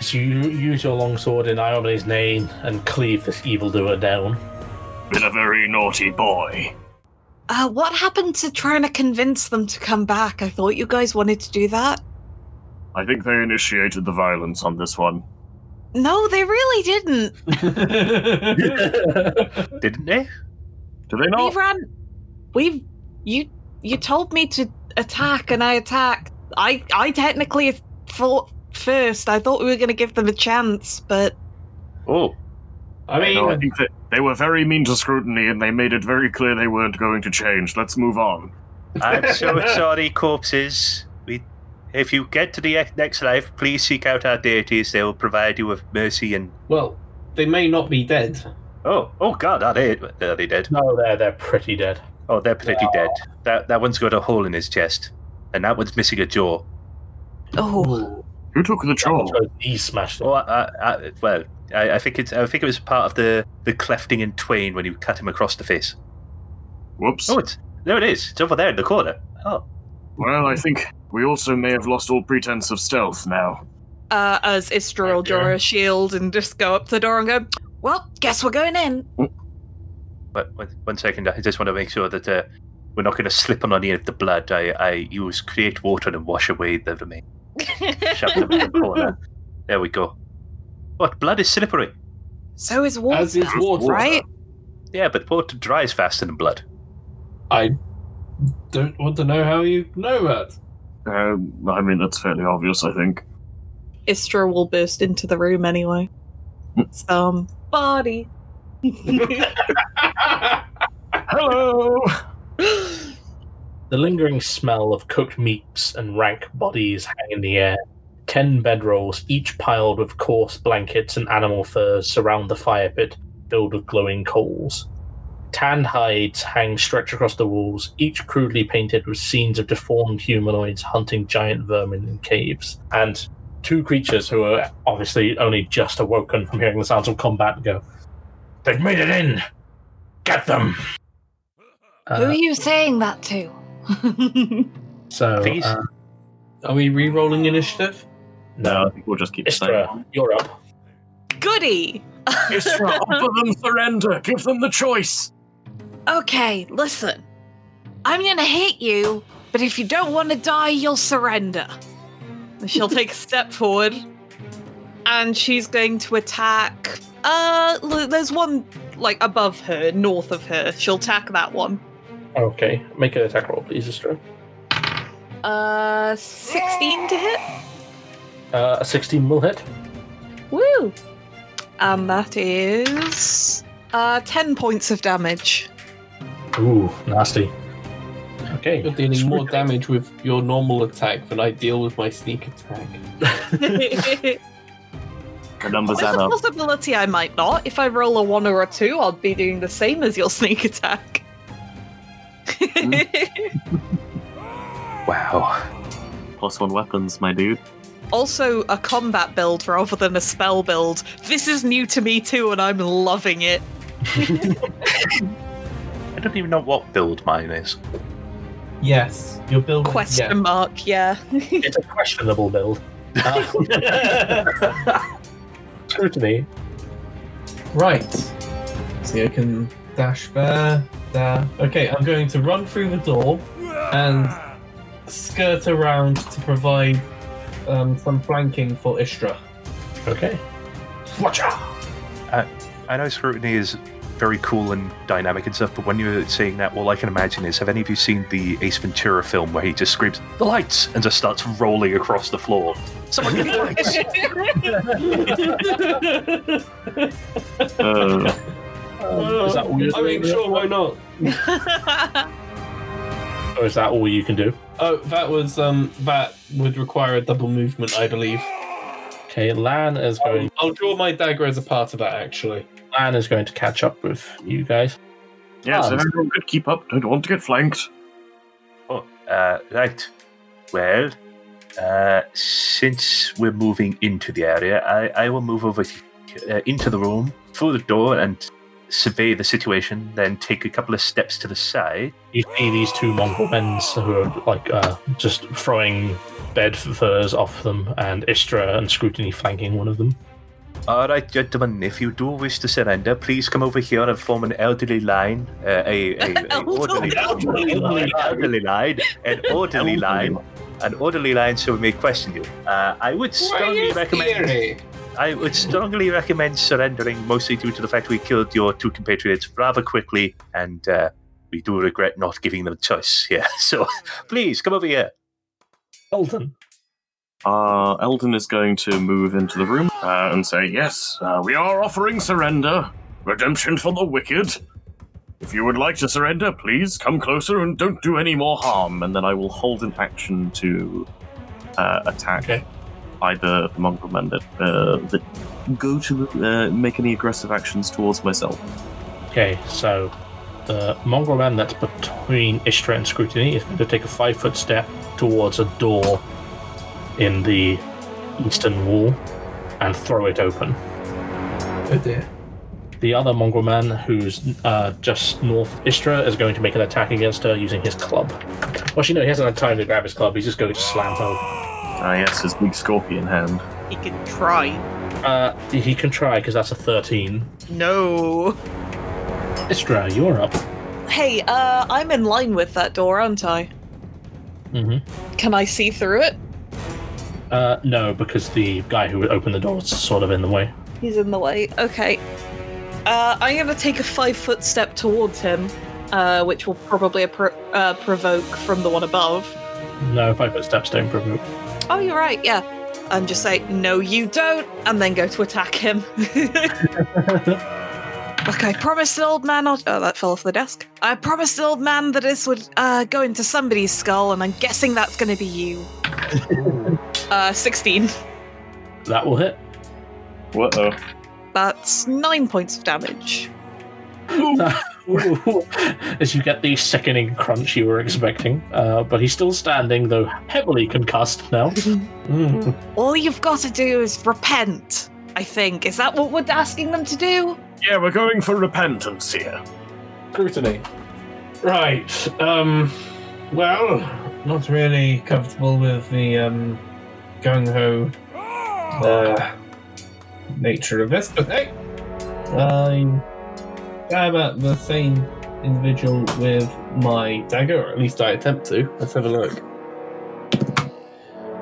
So you use your longsword in Iomedae's name and cleave this evildoer down. Been a very naughty boy. Uh, what happened to trying to convince them to come back? I thought you guys wanted to do that. I think they initiated the violence on this one. No, they really didn't. Didn't they? Do they We not? ran. We, you, you told me to attack, and I attacked. I, I technically thought first. I thought we were going to give them a chance, but Oh, I mean, No, I think that they were very mean to scrutiny and they made it very clear they weren't going to change. Let's move on. I'm so sorry, corpses. We, if you get to the e- next life, please seek out our deities. They will provide you with mercy and. well, they may not be dead. Oh, oh God, are they? Are they dead? No, they're they're pretty dead. Oh, they're pretty dead. That that one's got a hole in his chest, and that one's missing a jaw. oh, Who took the jaw? He smashed it. Oh, I, I, well, I, I think it's. I think it was part of the the clefting in twain when you cut him across the face. Whoops. Oh, it's there. It is. It's over there in the corner. Oh, Well, I think we also may have lost all pretense of stealth now. uh, as Istra will draw a shield and just go up to the door and go. Well, guess we're going in. but one, one second. I just want to make sure that uh, we're not going to slip on any of the blood. I, I use create water and wash away the remain. Shove them in the corner. There we go. What blood is slippery? so is water, As is water. right? Yeah, but water dries faster than blood. I don't want to know how you know that. Um, I mean, that's fairly obvious, I think. Istra will burst into the room anyway. Somebody. Hello! The lingering smell of cooked meats and rank bodies hang in the air. Ten bedrolls, each piled with coarse blankets and animal furs, surround the fire pit filled with glowing coals. Tanned hides hang stretched across the walls, each crudely painted with scenes of deformed humanoids hunting giant vermin in caves. And two creatures who are obviously only just awoken from hearing the sounds of combat go, They've made it in! Get them! Who Uh, are you saying that to? so, uh, Are we re-rolling initiative? No, no. I think we'll just keep Istra, staying. you're up. Goody! Istra, offer them surrender. Give them the choice. Okay, listen. I'm gonna hit you, but if you don't want to die, you'll surrender. She'll take a step forward, and she's going to attack. Uh, l- there's one like above her, north of her. She'll attack that one. Okay, make an attack roll, please, Istra. Uh, 16 to hit. Uh, a 16 will hit. Woo! And that is uh 10 points of damage. Ooh, nasty. Okay. You're dealing more damage with your normal attack than I deal with my sneak attack. The numbers a add up. possibility I might not. If I roll a one or a two, I'll be doing the same as your sneak attack. Wow. Plus one weapons, my dude. also, a combat build rather than a spell build. This is new to me too, and I'm loving it. I don't even know what build mine is. Yes, your build. Question mark, yeah. it's a questionable build. Uh, scrutiny. Right. See, I can dash there, there. Okay, I'm going to run through the door and skirt around to provide um, some flanking for Istra. Okay. Watch out! I know scrutiny is very cool and dynamic and stuff, but when you're saying that, all I can imagine is have any of you seen the Ace Ventura film where he just screams, The lights! and just starts rolling across the floor? Someone give me lights! Uh, Um, is that all I mean, sure, why not? Or is that all you can do? Oh, that was um, that would require a double movement, I believe. Okay, Lann is going. I'll draw my dagger as a part of that, actually. Lann is going to catch up with you guys. Yes, Ah, everyone could keep up. Don't want to get flanked. Oh, uh, right. Well, uh, since we're moving into the area, I, I will move over uh, into the room through the door and survey the situation, then take a couple of steps to the side. You see these two mongrel men who are like uh, just throwing bed furs off them, and Istra and Scrutiny flanking one of them. All right, gentlemen, if you do wish to surrender, please come over here and form an elderly line. Uh, a, a, a orderly, Elderly line. elderly line. An orderly line. An orderly line so we may question you. Uh, I would strongly recommend. I would strongly recommend surrendering, mostly due to the fact we killed your two compatriots rather quickly, and uh, we do regret not giving them a choice here. So please come over here. Eldon. Uh, Eldon is going to move into the room. Uh, and say, yes, uh, we are offering surrender. Redemption for the wicked. If you would like to surrender, please come closer and don't do any more harm. and then I will hold an action to uh, attack Okay. either the mongrel men that, uh, that go to uh, make any aggressive actions towards myself. Okay, so the mongrel man that's between Istra and Scrutiny is going to take a five foot step towards a door in the eastern wall and throw it open. Oh dear. The other mongrel man, who's uh, just north Istra, is going to make an attack against her using his club. Well, you know, he hasn't had time to grab his club. He's just going to slam her. Ah, yes, his big scorpion hand. he can try. Uh, he can try because that's a thirteen. No. Istra, you're up. Hey, uh, I'm in line with that door, aren't I? Mm-hmm. Can I see through it? Uh, no, because the guy who opened the door is sort of in the way. He's in the way. Okay. Uh, I'm gonna take a five foot step towards him, uh, which will probably appro- uh, provoke from the one above. No, five foot steps don't provoke. Oh, you're right. Yeah. And just say no, you don't, and then go to attack him. Look, I promised the old man. I'll- oh, that fell off the desk. I promised the old man that this would uh, go into somebody's skull, and I'm guessing that's going to be you. uh, 16. that will hit. What oh. That's nine points of damage. As you get the sickening crunch you were expecting, uh, but he's still standing, though heavily concussed now. Mm. All you've got to do is repent. I think is that what we're asking them to do? Yeah, we're going for repentance here. Scrutiny. Right. Um. Well, not really comfortable with the um, gung ho uh, nature of this, but hey, I stab at the same individual with my dagger, or at least I attempt to. Let's have a look.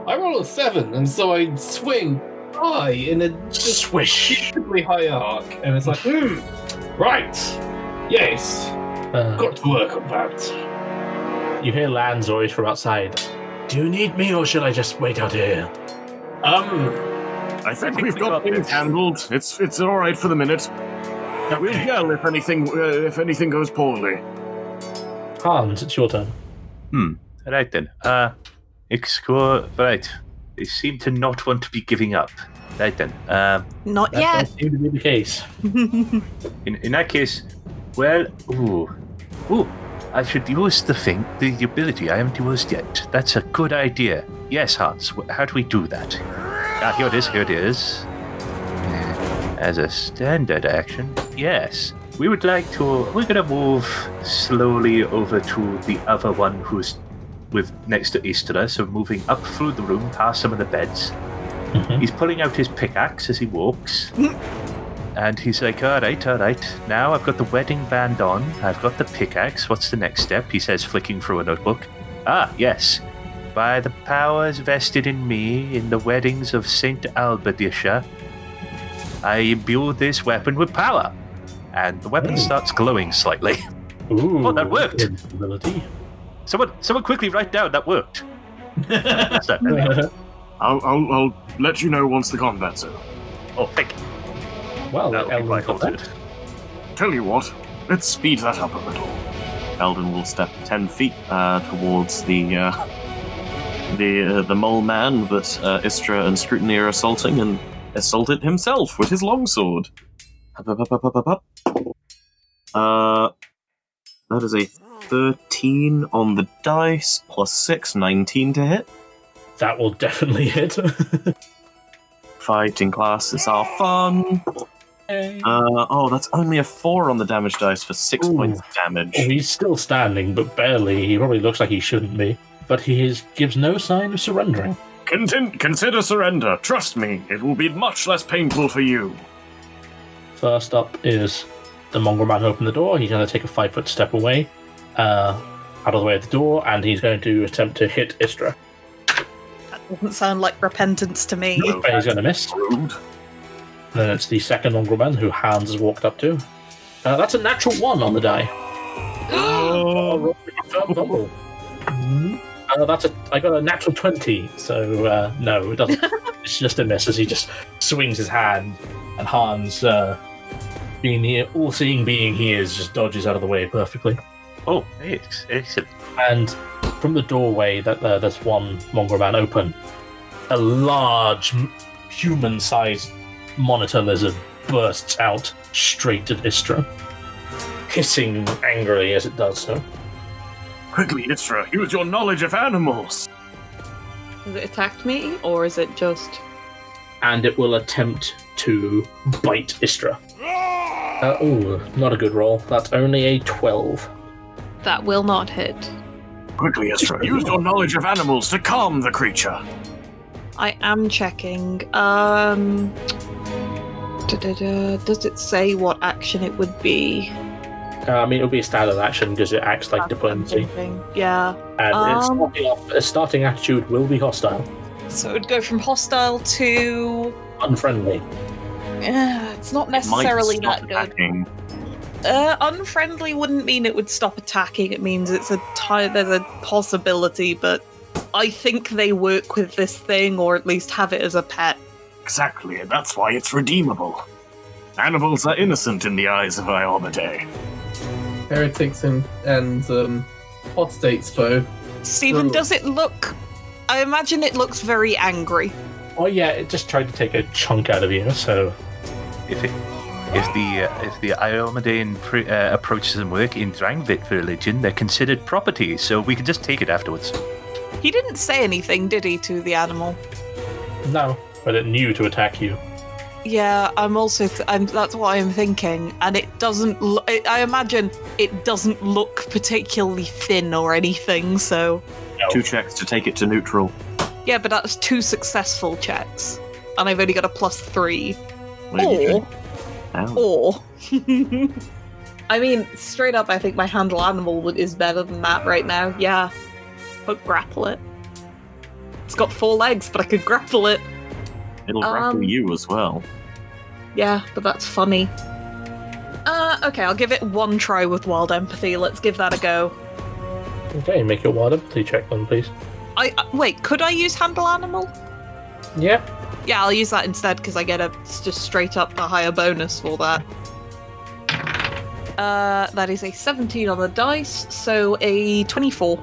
I roll a seven, and so I swing high in a just Swish. stupidly high arc, and it's like, hmm, right, yes, Uh, got to work on that. you hear Lann's voice from outside. Do you need me, or should I just wait out here? Um, I think, think we've we got, got things handled. It's it's all right for the minute. We'll yell if anything uh, if anything goes poorly. Hans, it's your turn. Hmm. Right then. Uh, Excor. Right. They seem to not want to be giving up. Right then. Um, Not That yet. does seem to be the case. in in that case, well, ooh, ooh, I should use the thing, the ability I haven't used yet. That's a good idea. Yes, Hans. How do we do that? Ah, here it is. Here it is. As a standard action, yes. We would like to. We're gonna move slowly over to the other one who's with next to Istra. So moving up through the room, past some of the beds. Mhm. He's pulling out his pickaxe as he walks. And he's like, all right, all right. Now I've got the wedding band on. I've got the pickaxe. What's the next step? He says, flicking through a notebook. Ah, yes. By the powers vested in me in the weddings of Saint Albadisha, I imbue this weapon with power. And the weapon Hmm. starts glowing slightly. Ooh, Oh, that worked. Ability. Someone, someone quickly write down that worked. What's that? There. I'll, I'll, I'll let you know once the combat's over. Oh, thank you. well, That'll be Eldon quite got that. Tell you what, let's speed that up a little. Eldon will step ten feet uh, towards the uh, the uh, the mole man that uh, Istra and Scrutiny are assaulting, and assault it himself with his longsword. Uh, that is a thirteen on the dice plus six, 19 to hit. That will definitely hit. Fighting classes are fun. Uh, oh, that's only a four on the damage dice for six Ooh. points of damage. Oh, he's still standing, but barely. He probably looks like he shouldn't be. But he is, gives no sign of surrendering. Contin- consider surrender. Trust me, it will be much less painful for you. First up is the mongrel man who opened the door. He's going to take a five foot step away, uh, out of the way of the door, and he's going to attempt to hit Istra. That doesn't sound like repentance to me. No. He's going to miss. Rude. Then it's the second mongrel man who Hans has walked up to. Uh, that's a natural one on the die. Oh, roll for confirmed fumble. Uh, that's a. I got a natural twenty, so uh, no, it doesn't. it's just a miss as he just swings his hand, and Hans, uh, being the all-seeing being he is, just dodges out of the way perfectly. Oh, excellent. And from the doorway that uh, there's one mongrel man open, a large human-sized monitor lizard bursts out straight at Istra, hissing angrily as it does so. Quickly, Istra, use your knowledge of animals. Has it attacked me, or is it just. and it will attempt to bite Istra. Uh, oh, not a good roll. That's only a 12. That will not hit. Quickly, Istra, use your knowledge of animals to calm the creature. I am checking. Um. da-da-da, Does it say what action it would be? Uh, I mean, it'll be a standard action because it acts like That's what I'm diplomacy. Yeah. And its Um, starting, off, its starting attitude will be hostile, So it would go from hostile to. unfriendly. Uh, it's not It might necessarily stop that good. attacking. Uh, unfriendly wouldn't mean it would stop attacking. It means it's a ti there's a possibility, but I think they work with this thing, or at least have it as a pet. Exactly, and that's why it's redeemable. Animals are innocent in the eyes of Iomedae. Heretics and and um, apostates foe. Stephen, Ooh. does it look? I imagine it looks very angry. Oh yeah, it just tried to take a chunk out of you, so If it, if the uh, if the Iomedaean pre- uh, approaches and work in Drangvit religion, they're considered property, so we can just take it afterwards. He didn't say anything, did he, to the animal? no. But it knew to attack you. Yeah, I'm also. Th- I'm, that's what I'm thinking, and it doesn't. Lo- I I imagine it doesn't look particularly thin or anything. So Two checks to take it to neutral. yeah, but that's two successful checks, and I've only got a plus three. Maybe Or, should- Ow. or. I mean, straight up, I think my handle animal would- is better than that right now. Yeah, but grapple it. It's got four legs, but I could grapple it. It'll grapple Um, you as well. Yeah, but that's funny. Uh, okay, I'll give it one try with wild empathy. Let's give that a go. Okay, make your wild empathy check then, please. I uh, wait. Could I use handle animal? Yeah. Yeah, I'll use that instead because I get a just straight up a higher bonus for that. Uh, that is a 17 on the dice, so a 24.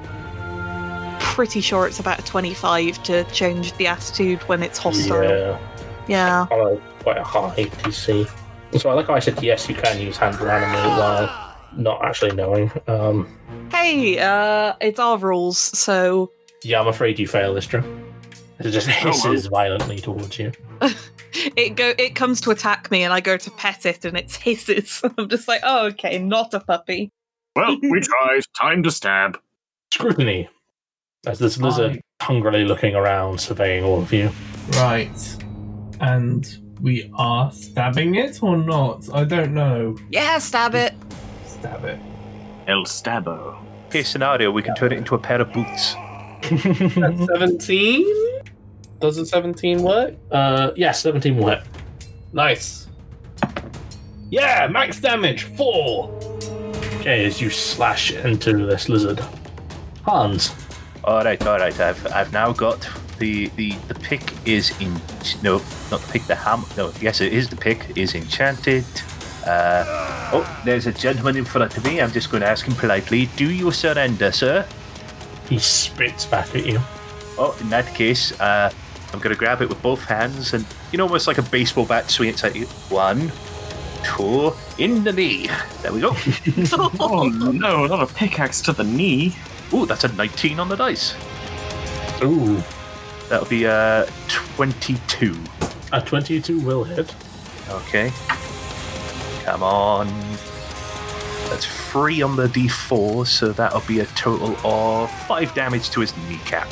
Pretty sure it's about a 25 to change the attitude when it's hostile. Yeah. Yeah. Quite a high DC. So I like how I said yes, you can use handle animal while not actually knowing. Um, Hey, uh, it's our rules, so yeah, I'm afraid you fail, this, Istra. It just oh, hisses violently towards you. it go it comes to attack me, and I go to pet it, and it hisses. I'm just like, oh, okay, not a puppy. Well, we tried. Time to stab. Scrutiny. As this lizard hungrily looking around, surveying all of you. Right. And we are stabbing it or not? I don't know. Yeah, stab it. Stab it. El Stabbo. case scenario, we can turn it into a pair of boots. That's 17? Does a 17 work? Uh, yes, 17 will hit. Nice. Yeah, max damage, 4. Okay, as you slash into this lizard. Hans, All right, all right. I've I've now got the the the pick is in no not the pick the ham no yes it is the pick is enchanted. Uh, oh, there's a gentleman in front of me. I'm just going to ask him politely. Do you surrender, sir? He spits back at you. Oh, in that case, uh, I'm going to grab it with both hands and you know almost like a baseball bat swing it at you. One, two, in the knee. There we go. Oh no, not a pickaxe to the knee. Ooh, that's a 19 on the dice. Ooh, That'll be a 22. a 22 will hit. Okay. Come on. That's three on the d4, so that'll be a total of five damage to his kneecap.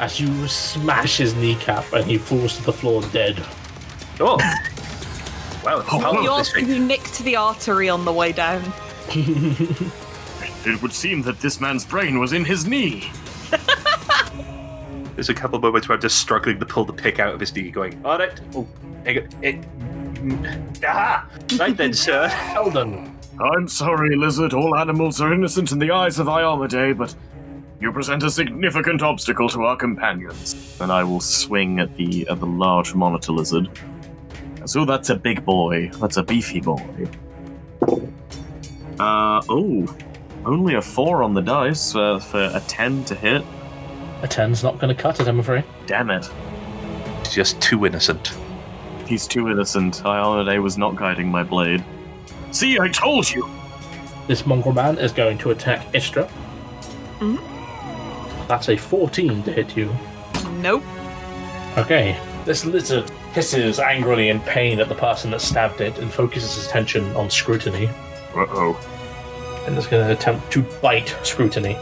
As you smash his kneecap and he falls to the floor dead. Oh! wow, the you also you nicked the artery on the way down. It would seem that this man's brain was in his knee. There's a couple of moments where I'm just struggling to pull the pick out of his knee, going, Alright, oh, hang on, it. Aha! Right then, sir. Eldon, I'm sorry, lizard. All animals are innocent in the eyes of Iomedae, but you present a significant obstacle to our companions. And I will swing at the at the large monitor lizard. So that's a big boy. That's a beefy boy. Uh oh, only a four on the dice uh, for a ten to hit. a 10's not going to cut it, I'm afraid. Damn it, He's just too innocent. he's too innocent. Iomedae was not guiding my blade. See, I told you. This mongrel man is going to attack Istra. Mhm. That's a 14 to hit you. Nope. Okay. This lizard hisses angrily in pain at the person that stabbed it and focuses his attention on scrutiny. Uh oh. And is going to attempt to bite scrutiny.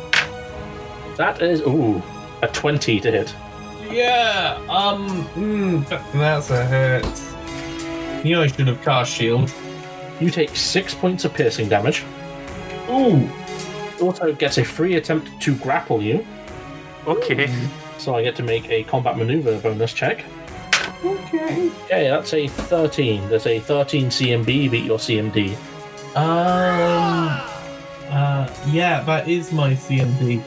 That is, ooh, a 20 to hit. Yeah, um, mm, that's a hit. You know I should have cast shield. You take six points of piercing damage. Ooh, Auto gets a free attempt to grapple you, Okay. so I get to make a combat maneuver bonus check. okay. Okay, that's a 13. There's a 13 CMB, beat your CMD. Um, uh, yeah, that is my CMD.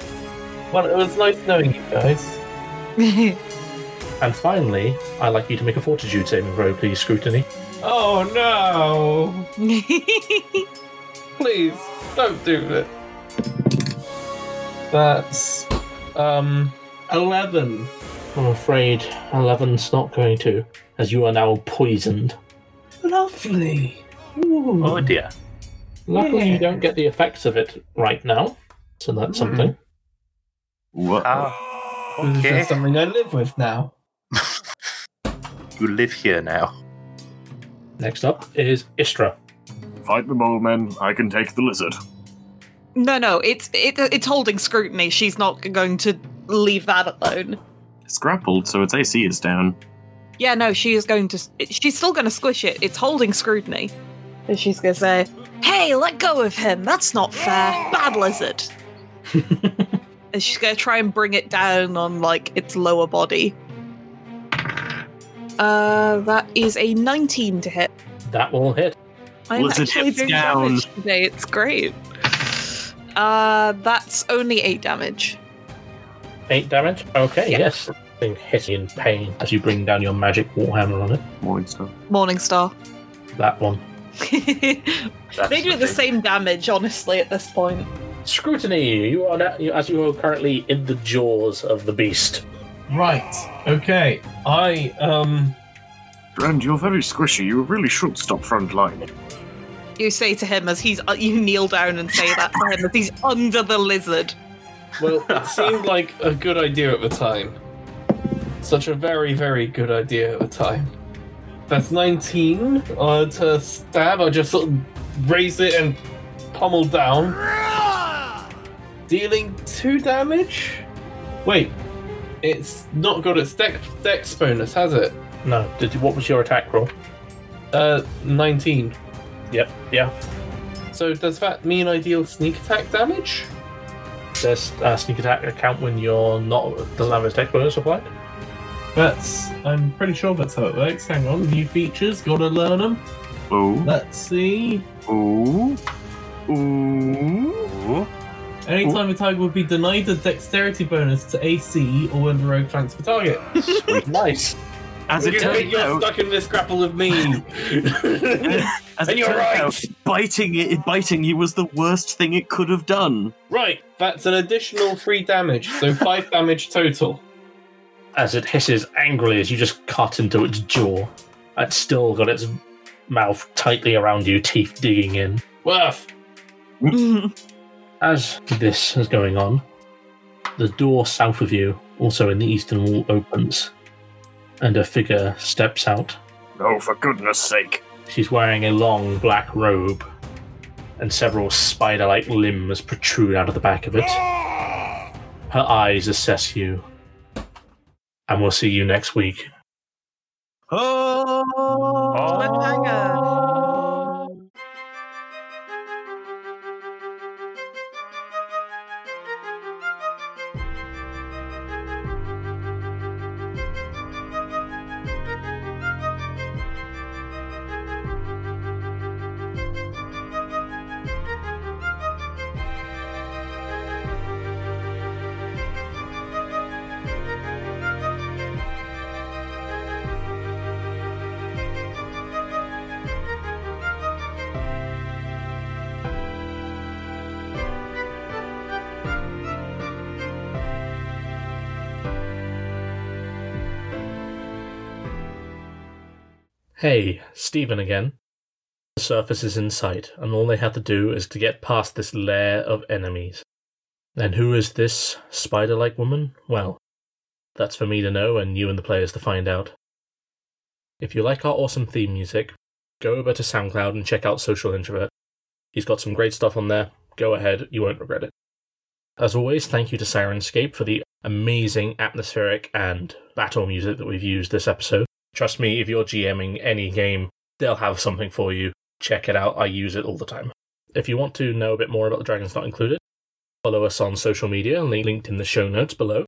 Well, it was nice knowing you guys. And finally, I'd like you to make a fortitude saving throw, please, Scrutiny. Oh no! Please, don't do it. That's, um, 11. I'm afraid 11's not going to, as you are now poisoned. Lovely. Ooh. Oh dear. Luckily, Yeah. you don't get the effects of it right now, so that's something. What? Ah, This is okay. just something I live with now. You live here now. Next up is Istra. Fight the mole men. I can take the lizard. no, no, it's it, it's holding scrutiny. She's not going to leave that alone. It's grappled, so its AC is down. Yeah, no, she is going to. She's still going to squish it. It's holding scrutiny. And she's going to say, Hey, let go of him. That's not fair. Bad lizard. and she's going to try and bring it down on, like, its lower body. Uh, that is a 19 to hit. That will hit. I'm Lizard actually hits doing down. damage today. It's great. Uh, that's only 8 damage. Eight damage. Okay, Yeah. yes. Thing hitting in pain as you bring down your magic warhammer on it. Morning stuff. Morningstar. That one. they do the thing. same damage, honestly, at this point. Scrutiny. You are now, you, as you are currently in the jaws of the beast. Right. Okay. I um. Grand, you're very squishy. You really should stop frontlining. You say to him as he's uh, you kneel down and say that to him as he's under the lizard. Well, it seemed like a good idea at the time. Such a very, very good idea at the time. That's 19 uh, to stab. I just sort of raise it and pummel down. Dealing 2 damage? Wait, it's not got its dex, dex bonus, has it? No. Did you, what was your attack roll? Uh, 19. Yep. Yeah. So does that mean I deal sneak attack damage? does uh, sneak attack account when you're not doesn't have a dex bonus applied? That's. I'm pretty sure that's how it works. Hang on. New features. Gotta learn them. Ooh, Let's see. ooh, ooh. Anytime a target would be denied a dexterity bonus to AC or when the rogue flanks the target. Nice. As it You're out, stuck in this grapple of me. as And it you're turned right. out, biting it, biting you was the worst thing it could have done. right. That's an additional three damage. So five damage total. As it hisses angrily as you just cut into its jaw, it's still got its mouth tightly around you, teeth digging in. Worth. As this is going on, the door south of you, also in the eastern wall, opens, and a figure steps out. Oh, for goodness sake. She's wearing a long black robe, and several spider like limbs protrude out of the back of it. Her eyes assess you, and we'll see you next week. Oh, oh. Hey, Stephen again. The surface is in sight, and all they have to do is to get past this lair of enemies. And who is this spider like woman? Well, that's for me to know and you and the players to find out. If you like our awesome theme music, go over to SoundCloud and check out Social Introvert. He's got some great stuff on there. Go ahead, you won't regret it. As always, thank you to Syrinscape for the amazing atmospheric and battle music that we've used this episode. Trust me, if you're GMing any game, they'll have something for you. Check it out, I use it all the time. If you want to know a bit more about the Dragons Not Included, follow us on social media, link- linked in the show notes below,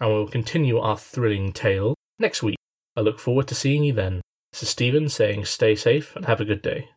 and we'll continue our thrilling tale next week. I look forward to seeing you then. This is Steven saying stay safe and have a good day.